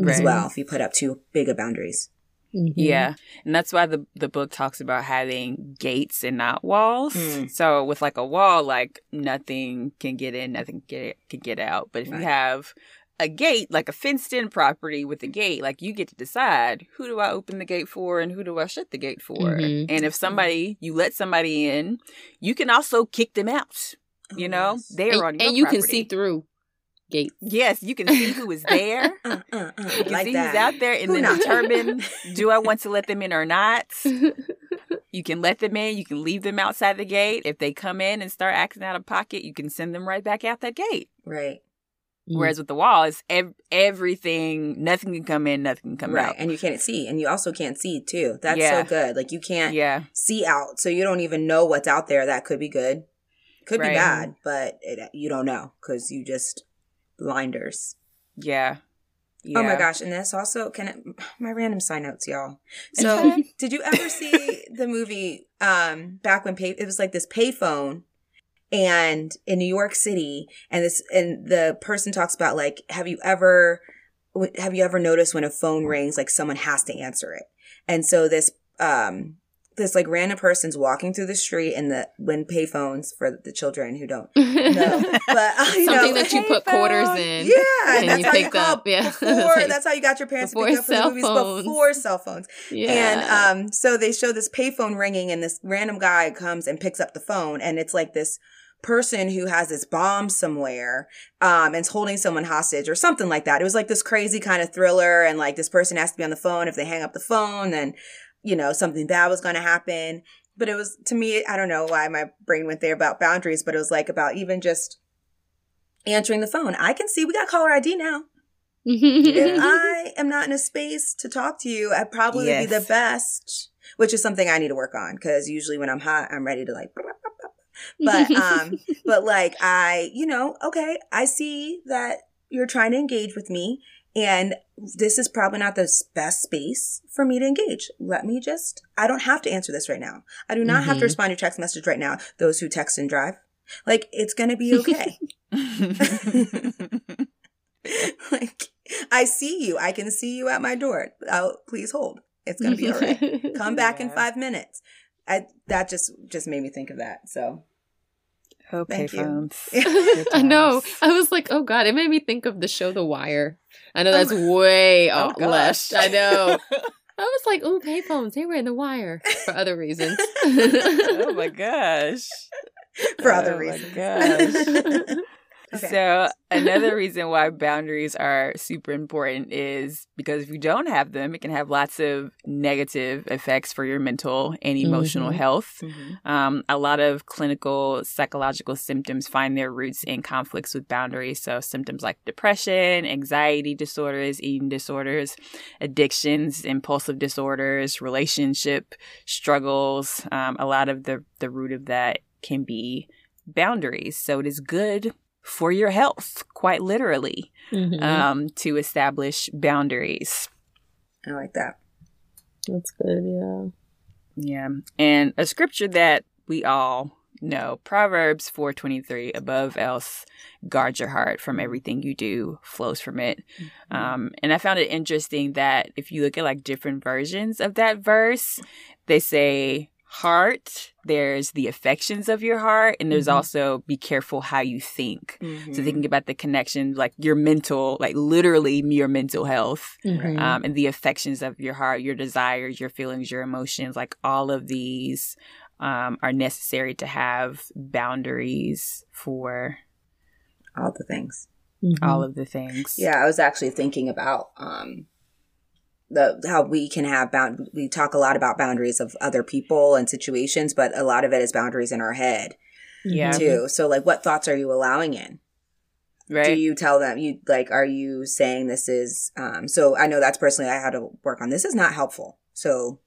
as well if you put up too big of boundaries. Mhm. Yeah. And that's why the the book talks about having gates and not walls. Mm. So with like a wall, like nothing can get in, nothing get can get out. But if Right. you have a gate, like a fenced in property with a gate, like you get to decide who do I open the gate for and who do I shut the gate for. Mhm. And if somebody you let somebody in, you can also kick them out. You Oh, know, yes. they are on And, your and you can see through gates. Yes, you can see who is there. Uh, uh, uh, You can like see that. who's out there and Who then determine do I want to let them in or not. You can let them in, you can leave them outside the gate. If they come in and start acting out of pocket, you can send them right back out that gate. Right. Whereas with the wall, it's ev- everything, nothing can come in, nothing can come right. out. And you can't see. And you also can't see too. That's Yeah. so good. Like you can't Yeah, see out. So you don't even know what's out there. That could be good. Could be bad, but it, you don't know because you just blinders. yeah, yeah. Oh my gosh. And this also can it, my random side notes, y'all. So did you ever see the movie um back when pay it was like this payphone and in New York City and this and the person talks about like have you ever have you ever noticed when a phone rings like someone has to answer it and so this um this like random person's walking through the street and the when payphones for the children who don't know but uh, you Something know, that you put quarters in. yeah, and that's you how you picked call up, yeah. before. Like that's how you got your parents to pick up for the movies phones. before cell phones. Yeah. And um, so they show this payphone ringing, and this random guy comes and picks up the phone, and it's like this person who has this bomb somewhere um and's holding someone hostage or something like that it was like this crazy kind of thriller and like this person has to be on the phone if they hang up the phone then you know something bad was going to happen. But it was to me i don't know why my brain went there about boundaries but it was like about even just answering the phone. I can see we got caller id now. If I am not in a space to talk to you, I'd probably be the best, which is something I need to work on because usually when I'm hot, I'm ready to like, but, um, but like I, you know, okay, I see that you're trying to engage with me and this is probably not the best space for me to engage. Let me just, I don't have to answer this right now. I do not have to Mhm. respond to your text message right now. Those who text and drive, like it's going to be okay. like I see you. I can see you at my door. I'll, please hold. It's gonna be all right. Come back in five minutes. I that just just made me think of that. So okay, Thank you. phones. I know. I was like, oh god, it made me think of the show The Wire. I know oh, that's Oh. way Oh, off left. I know. I was like, oh, payphones. They were in The Wire for other reasons. oh my gosh. for oh, other Oh my reasons. gosh. Okay. So another reason why boundaries are super important is because if you don't have them, it can have lots of negative effects for your mental and emotional Mhm. health. Mhm. Um, a lot of clinical psychological symptoms find their roots in conflicts with boundaries. So symptoms like depression, anxiety disorders, eating disorders, addictions, impulsive disorders, relationship struggles. Um, a lot of the the root of that can be boundaries. So it is good for your health, quite literally, Mhm. um, to establish boundaries. I like that. That's good, yeah. Yeah. And a scripture that we all know, Proverbs 4:23, above else guard your heart from everything you do flows from it. Um and I found it interesting that if you look at like different versions of that verse, they say heart, there's the affections of your heart, and there's Mhm. also be careful how you think. Mhm. So thinking about the connection, like your mental, like literally your mental health, Mhm. um, and the affections of your heart, your desires, your feelings, your emotions, like all of these um, are necessary to have boundaries for all the things. All of the things. Yeah, I was actually thinking about um the how we can have bound we talk a lot about boundaries of other people and situations, but a lot of it is boundaries in our head Yeah. too. So like what thoughts are you allowing in? right. do you tell them you like are you saying this is um so i know that's personally i had to work on this is not helpful so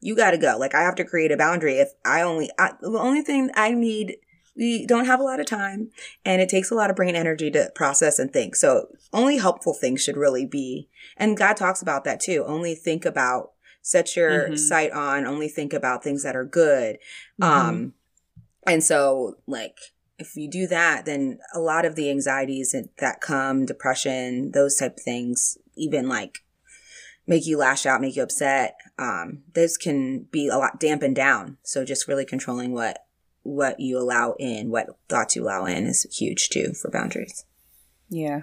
you got to go like i have to create a boundary if i only I, the only thing i need we don't have a lot of time and it takes a lot of brain energy to process and think so only helpful things should really be and god talks about that too only think about set your mm-hmm. sight on only think about things that are good mm-hmm. um and so like if you do that, then a lot of the anxieties that come, depression, those type of things, even like make you lash out, make you upset, um, those can be a lot dampened down. So just really controlling what what you allow in, what thoughts you allow in is huge too for boundaries. Yeah.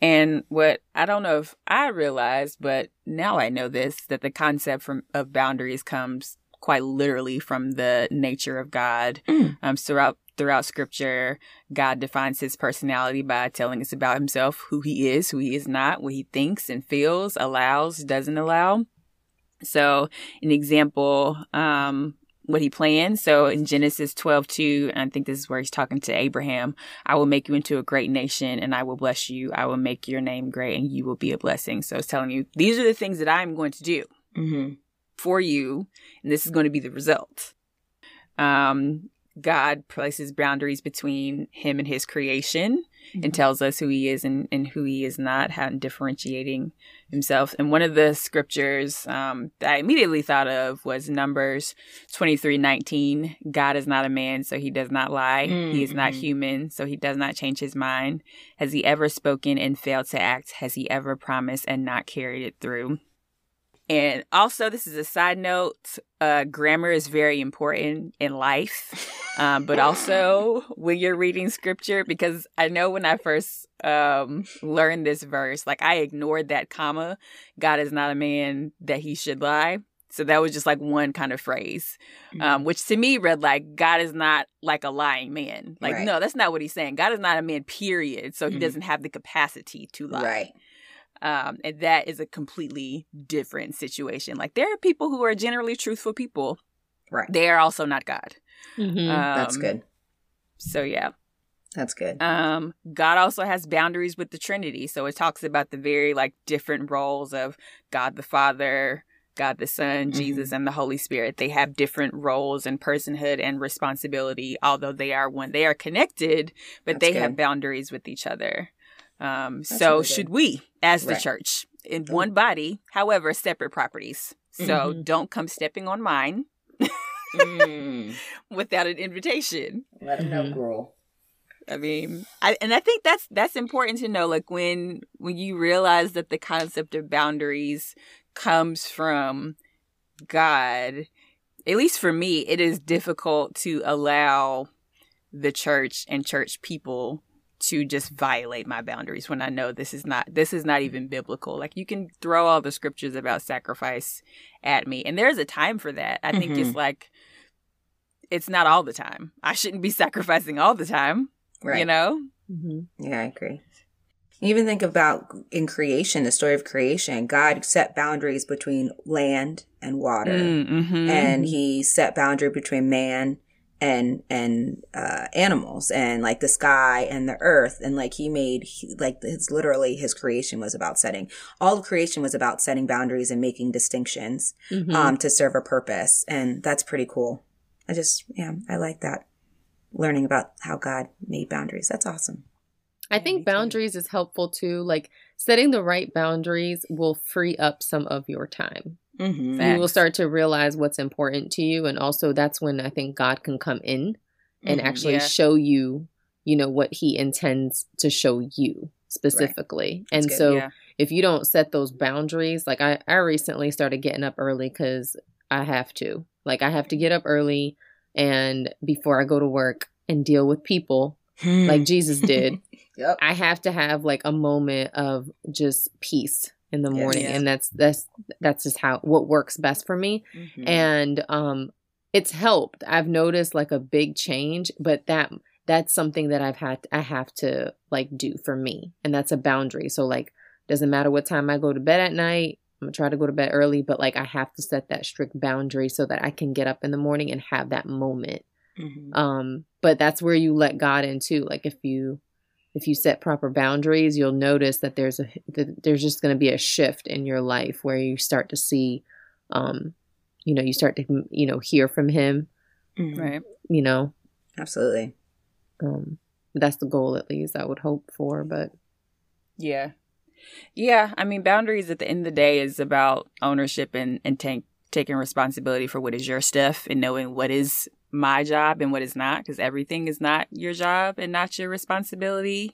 And what I don't know if I realized, but now I know this that the concept from of boundaries comes quite literally from the nature of God. Mm. Um, throughout throughout scripture, God defines his personality by telling us about himself, who he is, who he is not, what he thinks and feels, allows, doesn't allow. So, an example, um, what he plans. So in Genesis 12, 2, I think this is where he's talking to Abraham, I will make you into a great nation and I will bless you. I will make your name great and you will be a blessing. So it's telling you, these are the things that I'm going to do mm-hmm. for you. And this is going to be the result. Um, God places boundaries between him and his creation mm-hmm. and tells us who he is and, and who he is not, how differentiating himself. And one of the scriptures um, that I immediately thought of was Numbers twenty three nineteen. God is not a man, so he does not lie. Mm-hmm. He is not mm-hmm. human, so he does not change his mind. Has he ever spoken and failed to act? Has he ever promised and not carried it through? And also, this is a side note uh, grammar is very important in life, um, but also when you're reading scripture, because I know when I first um, learned this verse, like I ignored that comma. God is not a man that he should lie. So that was just like one kind of phrase, um, mm-hmm. which to me read like God is not like a lying man. Like, right. no, that's not what he's saying. God is not a man, period. So he mm-hmm. doesn't have the capacity to lie. Right. Um, and that is a completely different situation. Like there are people who are generally truthful people. Right. They are also not God. Mm-hmm. Um, That's good. So yeah. That's good. Um, God also has boundaries with the Trinity. So it talks about the very like different roles of God the Father, God the Son, mm-hmm. Jesus, and the Holy Spirit. They have different roles and personhood and responsibility, although they are one. They are connected, but That's they good. have boundaries with each other. Um, so should we, as the right. church, in mm. one body, however, separate properties. So mm-hmm. don't come stepping on mine mm. without an invitation. Let them know, mm-hmm. girl. I mean, I, and I think that's that's important to know. Like when when you realize that the concept of boundaries comes from God, at least for me, it is difficult to allow the church and church people to just violate my boundaries when I know this is not this is not even biblical. Like you can throw all the scriptures about sacrifice at me and there's a time for that. I mm-hmm. think it's mm-hmm. like it's not all the time. I shouldn't be sacrificing all the time. Right. You know? Mm-hmm. Yeah, I agree. Even think about in creation, the story of creation, God set boundaries between land and water. Mm, mm-hmm. And he set boundary between man and and uh, animals and like the sky and the earth. And like he made he, like it's literally his creation was about setting all of creation was about setting boundaries and making distinctions mm-hmm. um, to serve a purpose. And that's pretty cool. I just yeah i like that. Learning about how god made boundaries. That's awesome. I think boundaries is helpful too. Like setting the right boundaries will free up some of your time Mm-hmm. You will start to realize what's important to you. And also, that's when I think God can come in and mm-hmm, actually yeah. show you, you know, what he intends to show you specifically. Right. And good, so, yeah. if you don't set those boundaries, like I, I recently started getting up early because I have to. Like, I have to get up early and before I go to work and deal with people like Jesus did. yep. I have to have like a moment of just peace in the morning yeah. and that's that's that's just how what works best for me mm-hmm. and um it's helped i've noticed like a big change but that that's something that i've had i have to like do for me and that's a boundary so like doesn't matter what time i go to bed at night i'm gonna try to go to bed early but like i have to set that strict boundary so that i can get up in the morning and have that moment mm-hmm. um but that's where you let god in too like if you if you set proper boundaries, you'll notice that there's a that there's just going to be a shift in your life where you start to see, um, you know, you start to you know hear from him, mm-hmm. right? You know, absolutely. Um, that's the goal, at least I would hope for. But yeah, yeah. I mean, boundaries at the end of the day is about ownership and and take, taking responsibility for what is your stuff and knowing what is my job and what is not because everything is not your job and not your responsibility.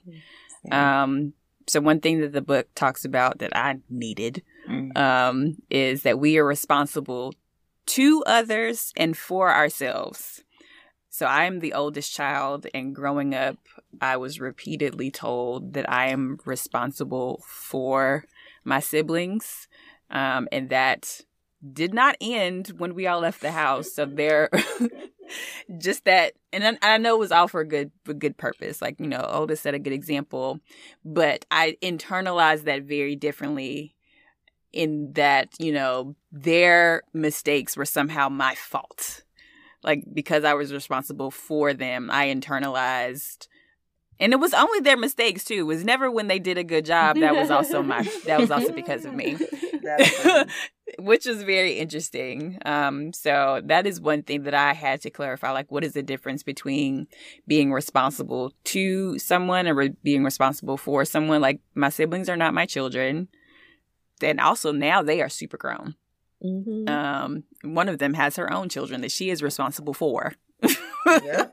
Yeah. Um, so one thing that the book talks about that I needed mm. um, is that we are responsible to others and for ourselves. So I'm the oldest child, and growing up, I was repeatedly told that I am responsible for my siblings, um, and that did not end when we all left the house. So there, just that, and I, I, know it was all for a good, for good purpose. Like you know, Otis set a good example, but I internalized that very differently. In that, you know, their mistakes were somehow my fault. Like because I was responsible for them, I internalized and it was only their mistakes too. It was never when they did a good job. That was also my that was also because of me. which was very interesting. Um, so that is one thing that I had to clarify. Like, what is the difference between being responsible to someone and re- being responsible for someone? Like, my siblings are not my children. And also now they are super grown. Mm-hmm. Um, one of them has her own children that she is responsible for. yeah.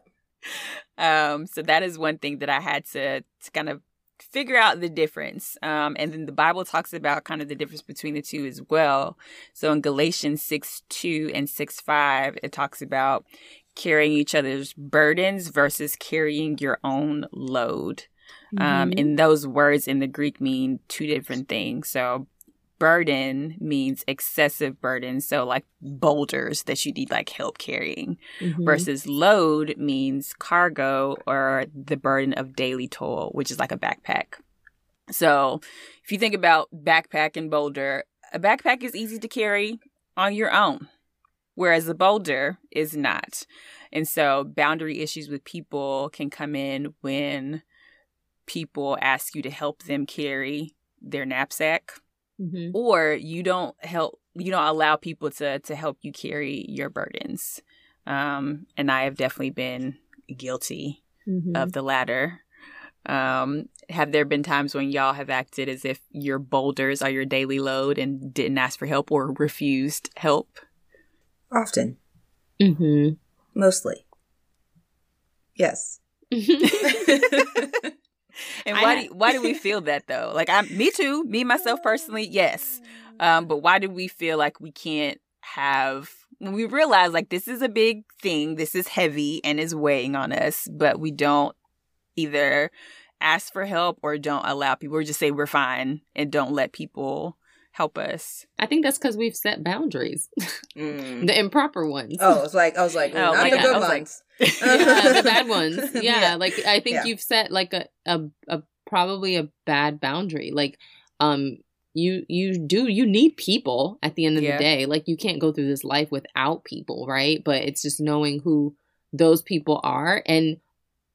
Um, so that is one thing that I had to, to kind of figure out the difference. Um, and then the Bible talks about kind of the difference between the two as well. So in Galatians 6 2 and 6 5, it talks about carrying each other's burdens versus carrying your own load. Um, mm-hmm. Um, and those words in the Greek mean two different things. So burden means excessive burden. So like boulders that you need like help carrying mm-hmm. versus load means cargo or the burden of daily toil which is like a backpack. So if you think about backpack and boulder a backpack is easy to carry on your own whereas a boulder is not. And so boundary issues with people can come in when people ask you to help them carry their knapsack mm-hmm. or you don't help you don't allow people to to help you carry your burdens um and i have definitely been guilty mm-hmm. of the latter um have there been times when y'all have acted as if your boulders are your daily load and didn't ask for help or refused help often mm-hmm. mostly yes and why do why do we feel that though? Like I me too, me myself personally, yes. Um, but why do we feel like we can't have when we realize like this is a big thing, this is heavy and is weighing on us, but we don't either ask for help or don't allow people or just say we're fine and don't let people help us. I think that's because we've set boundaries, mm. the improper ones. Oh, it's like I was like, oh, not yeah. the good ones. Like, yeah, the bad ones. Yeah, yeah. like I think yeah. you've set like a, a a probably a bad boundary. Like, um, you you do you need people at the end of the day. Like you can't go through this life without people, right? But it's just knowing who those people are and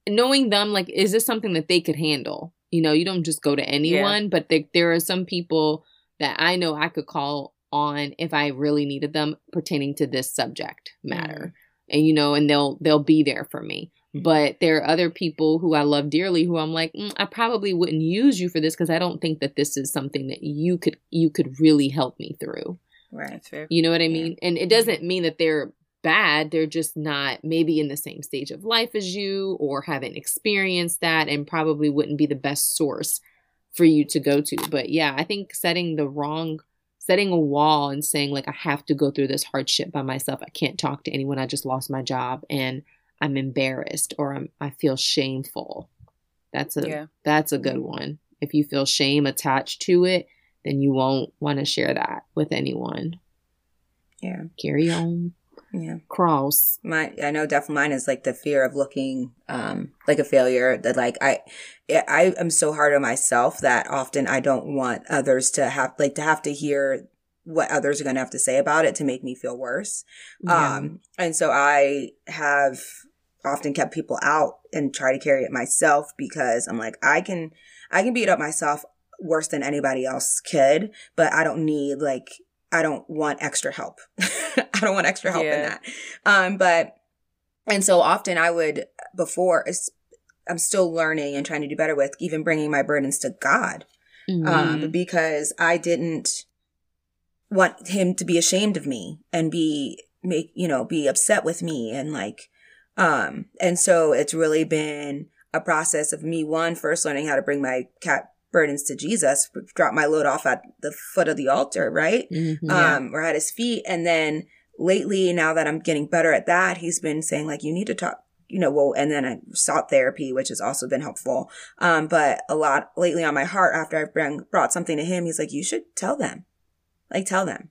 knowing them. Like, is this something that they could handle? You know, you don't just go to anyone, but there, there are some people that I know I could call on if I really needed them pertaining to this subject matter. Mm. And you know, and they'll they'll be there for me. Mm. But there are other people who I love dearly who I'm like, mm, I probably wouldn't use you for this because I don't think that this is something that you could you could really help me through. Right. You know what I mean? Yeah. And it doesn't mean that they're bad. They're just not maybe in the same stage of life as you or haven't experienced that and probably wouldn't be the best source for you to go to. But yeah, I think setting the wrong setting a wall and saying like I have to go through this hardship by myself. I can't talk to anyone. I just lost my job and I'm embarrassed or I'm I feel shameful. That's a yeah. that's a good mm-hmm. one. If you feel shame attached to it, then you won't want to share that with anyone. Yeah. Carry on yeah. Cross. My i know definitely mine is like the fear of looking um like a failure that like i i am so hard on myself that often i don't want others to have like to have to hear what others are going to have to say about it to make me feel worse. Yeah. um and so i have often kept people out and try to carry it myself because I'm like, I can, I can beat up myself worse than anybody else could, but I don't need like, I don't want extra help. I don't want extra help yeah. in that. Um, but, and so often I would, before, I'm still learning and trying to do better with even bringing my burdens to God. Um, mm-hmm. Um, because I didn't want him to be ashamed of me and be, make, you know, be upset with me and like, um, and so it's really been a process of me, one, first learning how to bring my cat burdens to Jesus, drop my load off at the foot of the altar, right? Mm-hmm, yeah. Um, or at his feet. And then lately, now that I'm getting better at that, he's been saying like, you need to talk, you know, well, and then I sought therapy, which has also been helpful. Um, but a lot lately on my heart after I've bring, brought something to him, he's like, you should tell them, like tell them.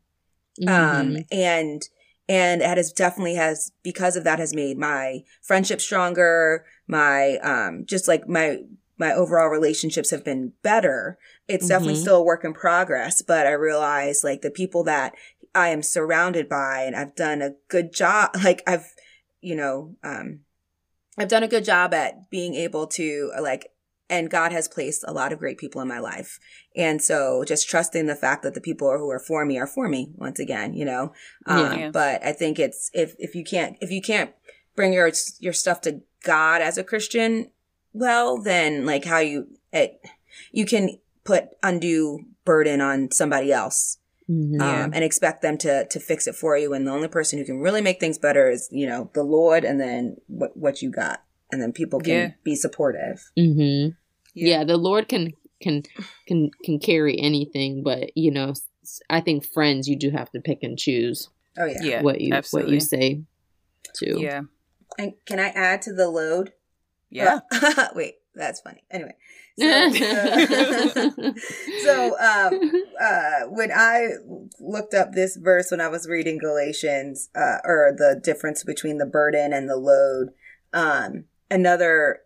Um, mm-hmm. Um, and, and it has definitely has because of that has made my friendship stronger my um just like my my overall relationships have been better it's mm-hmm. definitely still a work in progress but i realize like the people that i am surrounded by and i've done a good job like i've you know um i've done a good job at being able to like and God has placed a lot of great people in my life. And so just trusting the fact that the people who are for me are for me once again, you know. Um, yeah. but I think it's if if you can't if you can't bring your your stuff to God as a Christian, well then like how you it you can put undue burden on somebody else. Mm-hmm. Um, and expect them to to fix it for you. And the only person who can really make things better is, you know, the Lord, and then what what you got, and then people can yeah. be supportive. Mm-hmm. Yeah. yeah, the Lord can can can can carry anything, but you know, I think friends you do have to pick and choose. Oh yeah, yeah what you absolutely. what you say to. Yeah. And can I add to the load? Yeah. Uh, wait, that's funny. Anyway. So, uh, so um, uh, when I looked up this verse when I was reading Galatians, uh, or the difference between the burden and the load, um, another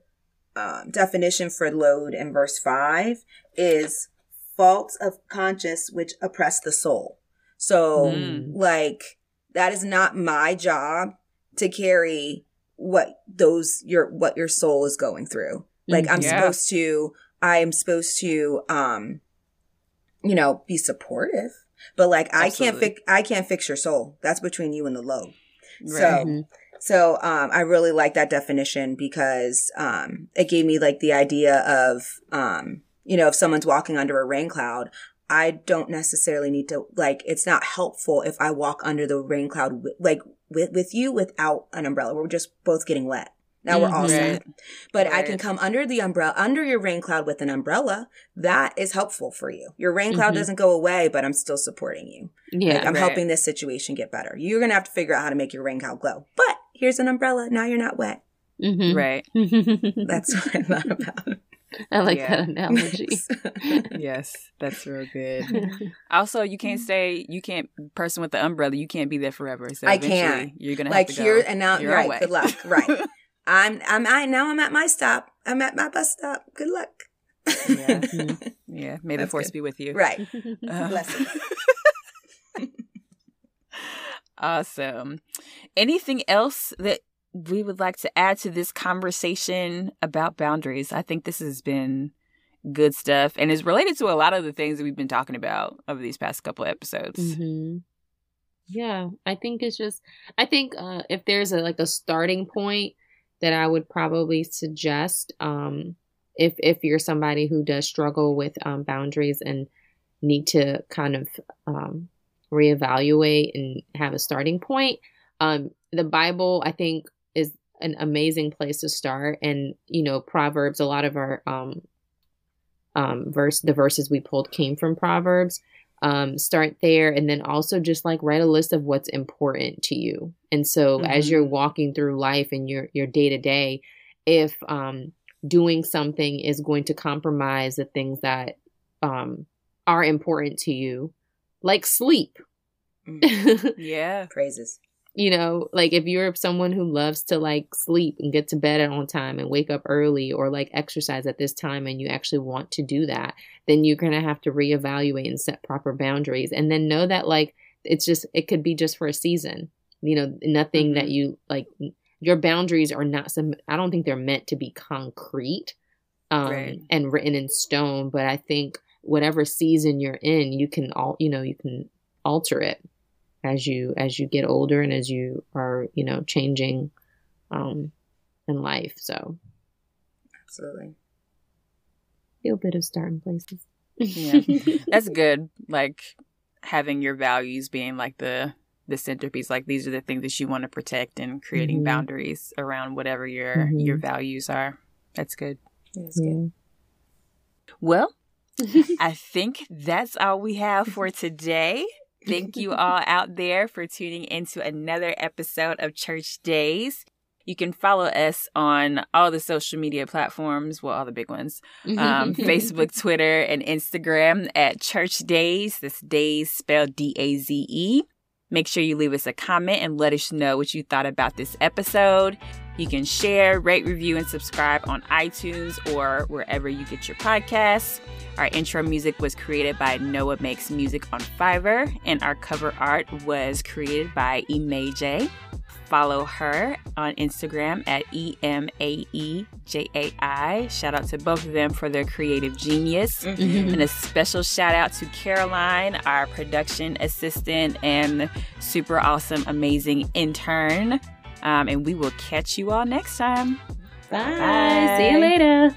um, definition for load in verse 5 is faults of conscience which oppress the soul. So, mm. like, that is not my job to carry what those your what your soul is going through. Like I'm yeah. supposed to I am supposed to um you know be supportive, but like Absolutely. I can't fix I can't fix your soul. That's between you and the Lord. Right. So mm-hmm. So um, I really like that definition because um, it gave me like the idea of um, you know if someone's walking under a rain cloud, I don't necessarily need to like it's not helpful if I walk under the rain cloud like with with you without an umbrella. We're just both getting wet. Now we're all set. But right. I can come under the umbrella, under your rain cloud with an umbrella. That is helpful for you. Your rain cloud mm-hmm. doesn't go away, but I'm still supporting you. Yeah. Like I'm right. helping this situation get better. You're going to have to figure out how to make your rain cloud glow. But here's an umbrella. Now you're not wet. Mm-hmm. Right. That's what I thought about. I like yeah. that analogy. yes, that's real good. Also, you can't say you can't person with the umbrella. You can't be there forever. So I can't. You're gonna like here and now. You're right. Good luck. Right. I'm. I'm. I now. I'm at my stop. I'm at my bus stop. Good luck. yeah. yeah. May the force good. be with you. Right. Uh, Blessings. Awesome. Anything else that we would like to add to this conversation about boundaries? I think this has been good stuff and is related to a lot of the things that we've been talking about over these past couple episodes. Mm-hmm. Yeah, I think it's just I think uh, if there's a like a starting point that I would probably suggest um, if if you're somebody who does struggle with um, boundaries and need to kind of um, reevaluate and have a starting point. Um, the Bible, I think, an amazing place to start. And, you know, Proverbs, a lot of our um, um, verse, the verses we pulled came from Proverbs. Um, start there and then also just like write a list of what's important to you. And so mm-hmm. as you're walking through life and your your day to day, if um, doing something is going to compromise the things that um, are important to you, like sleep. Mm. yeah. Praises. You know, like if you're someone who loves to like sleep and get to bed at on time and wake up early or like exercise at this time and you actually want to do that, then you're going to have to reevaluate and set proper boundaries and then know that like it's just, it could be just for a season. You know, nothing mm-hmm. that you like your boundaries are not some i don't think they're meant to be concrete um, right. and written in stone but i think whatever season you're in you can all you know you can alter it as you as you get older and as you are you know changing um in life. So absolutely. feel bit of starting places. Yeah. That's good like having your values being like the the centerpiece. Like these are the things that you want to protect and creating mm-hmm. boundaries around whatever your mm-hmm. your values are. That's good. That's good. Well i think that's all we have for today thank you all out there for tuning into another episode of church daze you can follow us on all the social media platforms, well, all the big ones um, Facebook, Twitter, and Instagram at Church Daze. This daze spelled D A Z E. Make sure you leave us a comment and let us know what you thought about this episode. You can share, rate, review, and subscribe on iTunes or wherever you get your podcasts. Our intro music was created by Noah Makes Music on Fiverr, and our cover art was created by Emaejai follow her on Instagram at E M A E J A I. Shout out to both of them for their creative genius. Mm-hmm. And a special shout out to Caroline, our production assistant and super awesome, amazing intern. Um, and we will catch you all next time. Bye. Bye. See you later.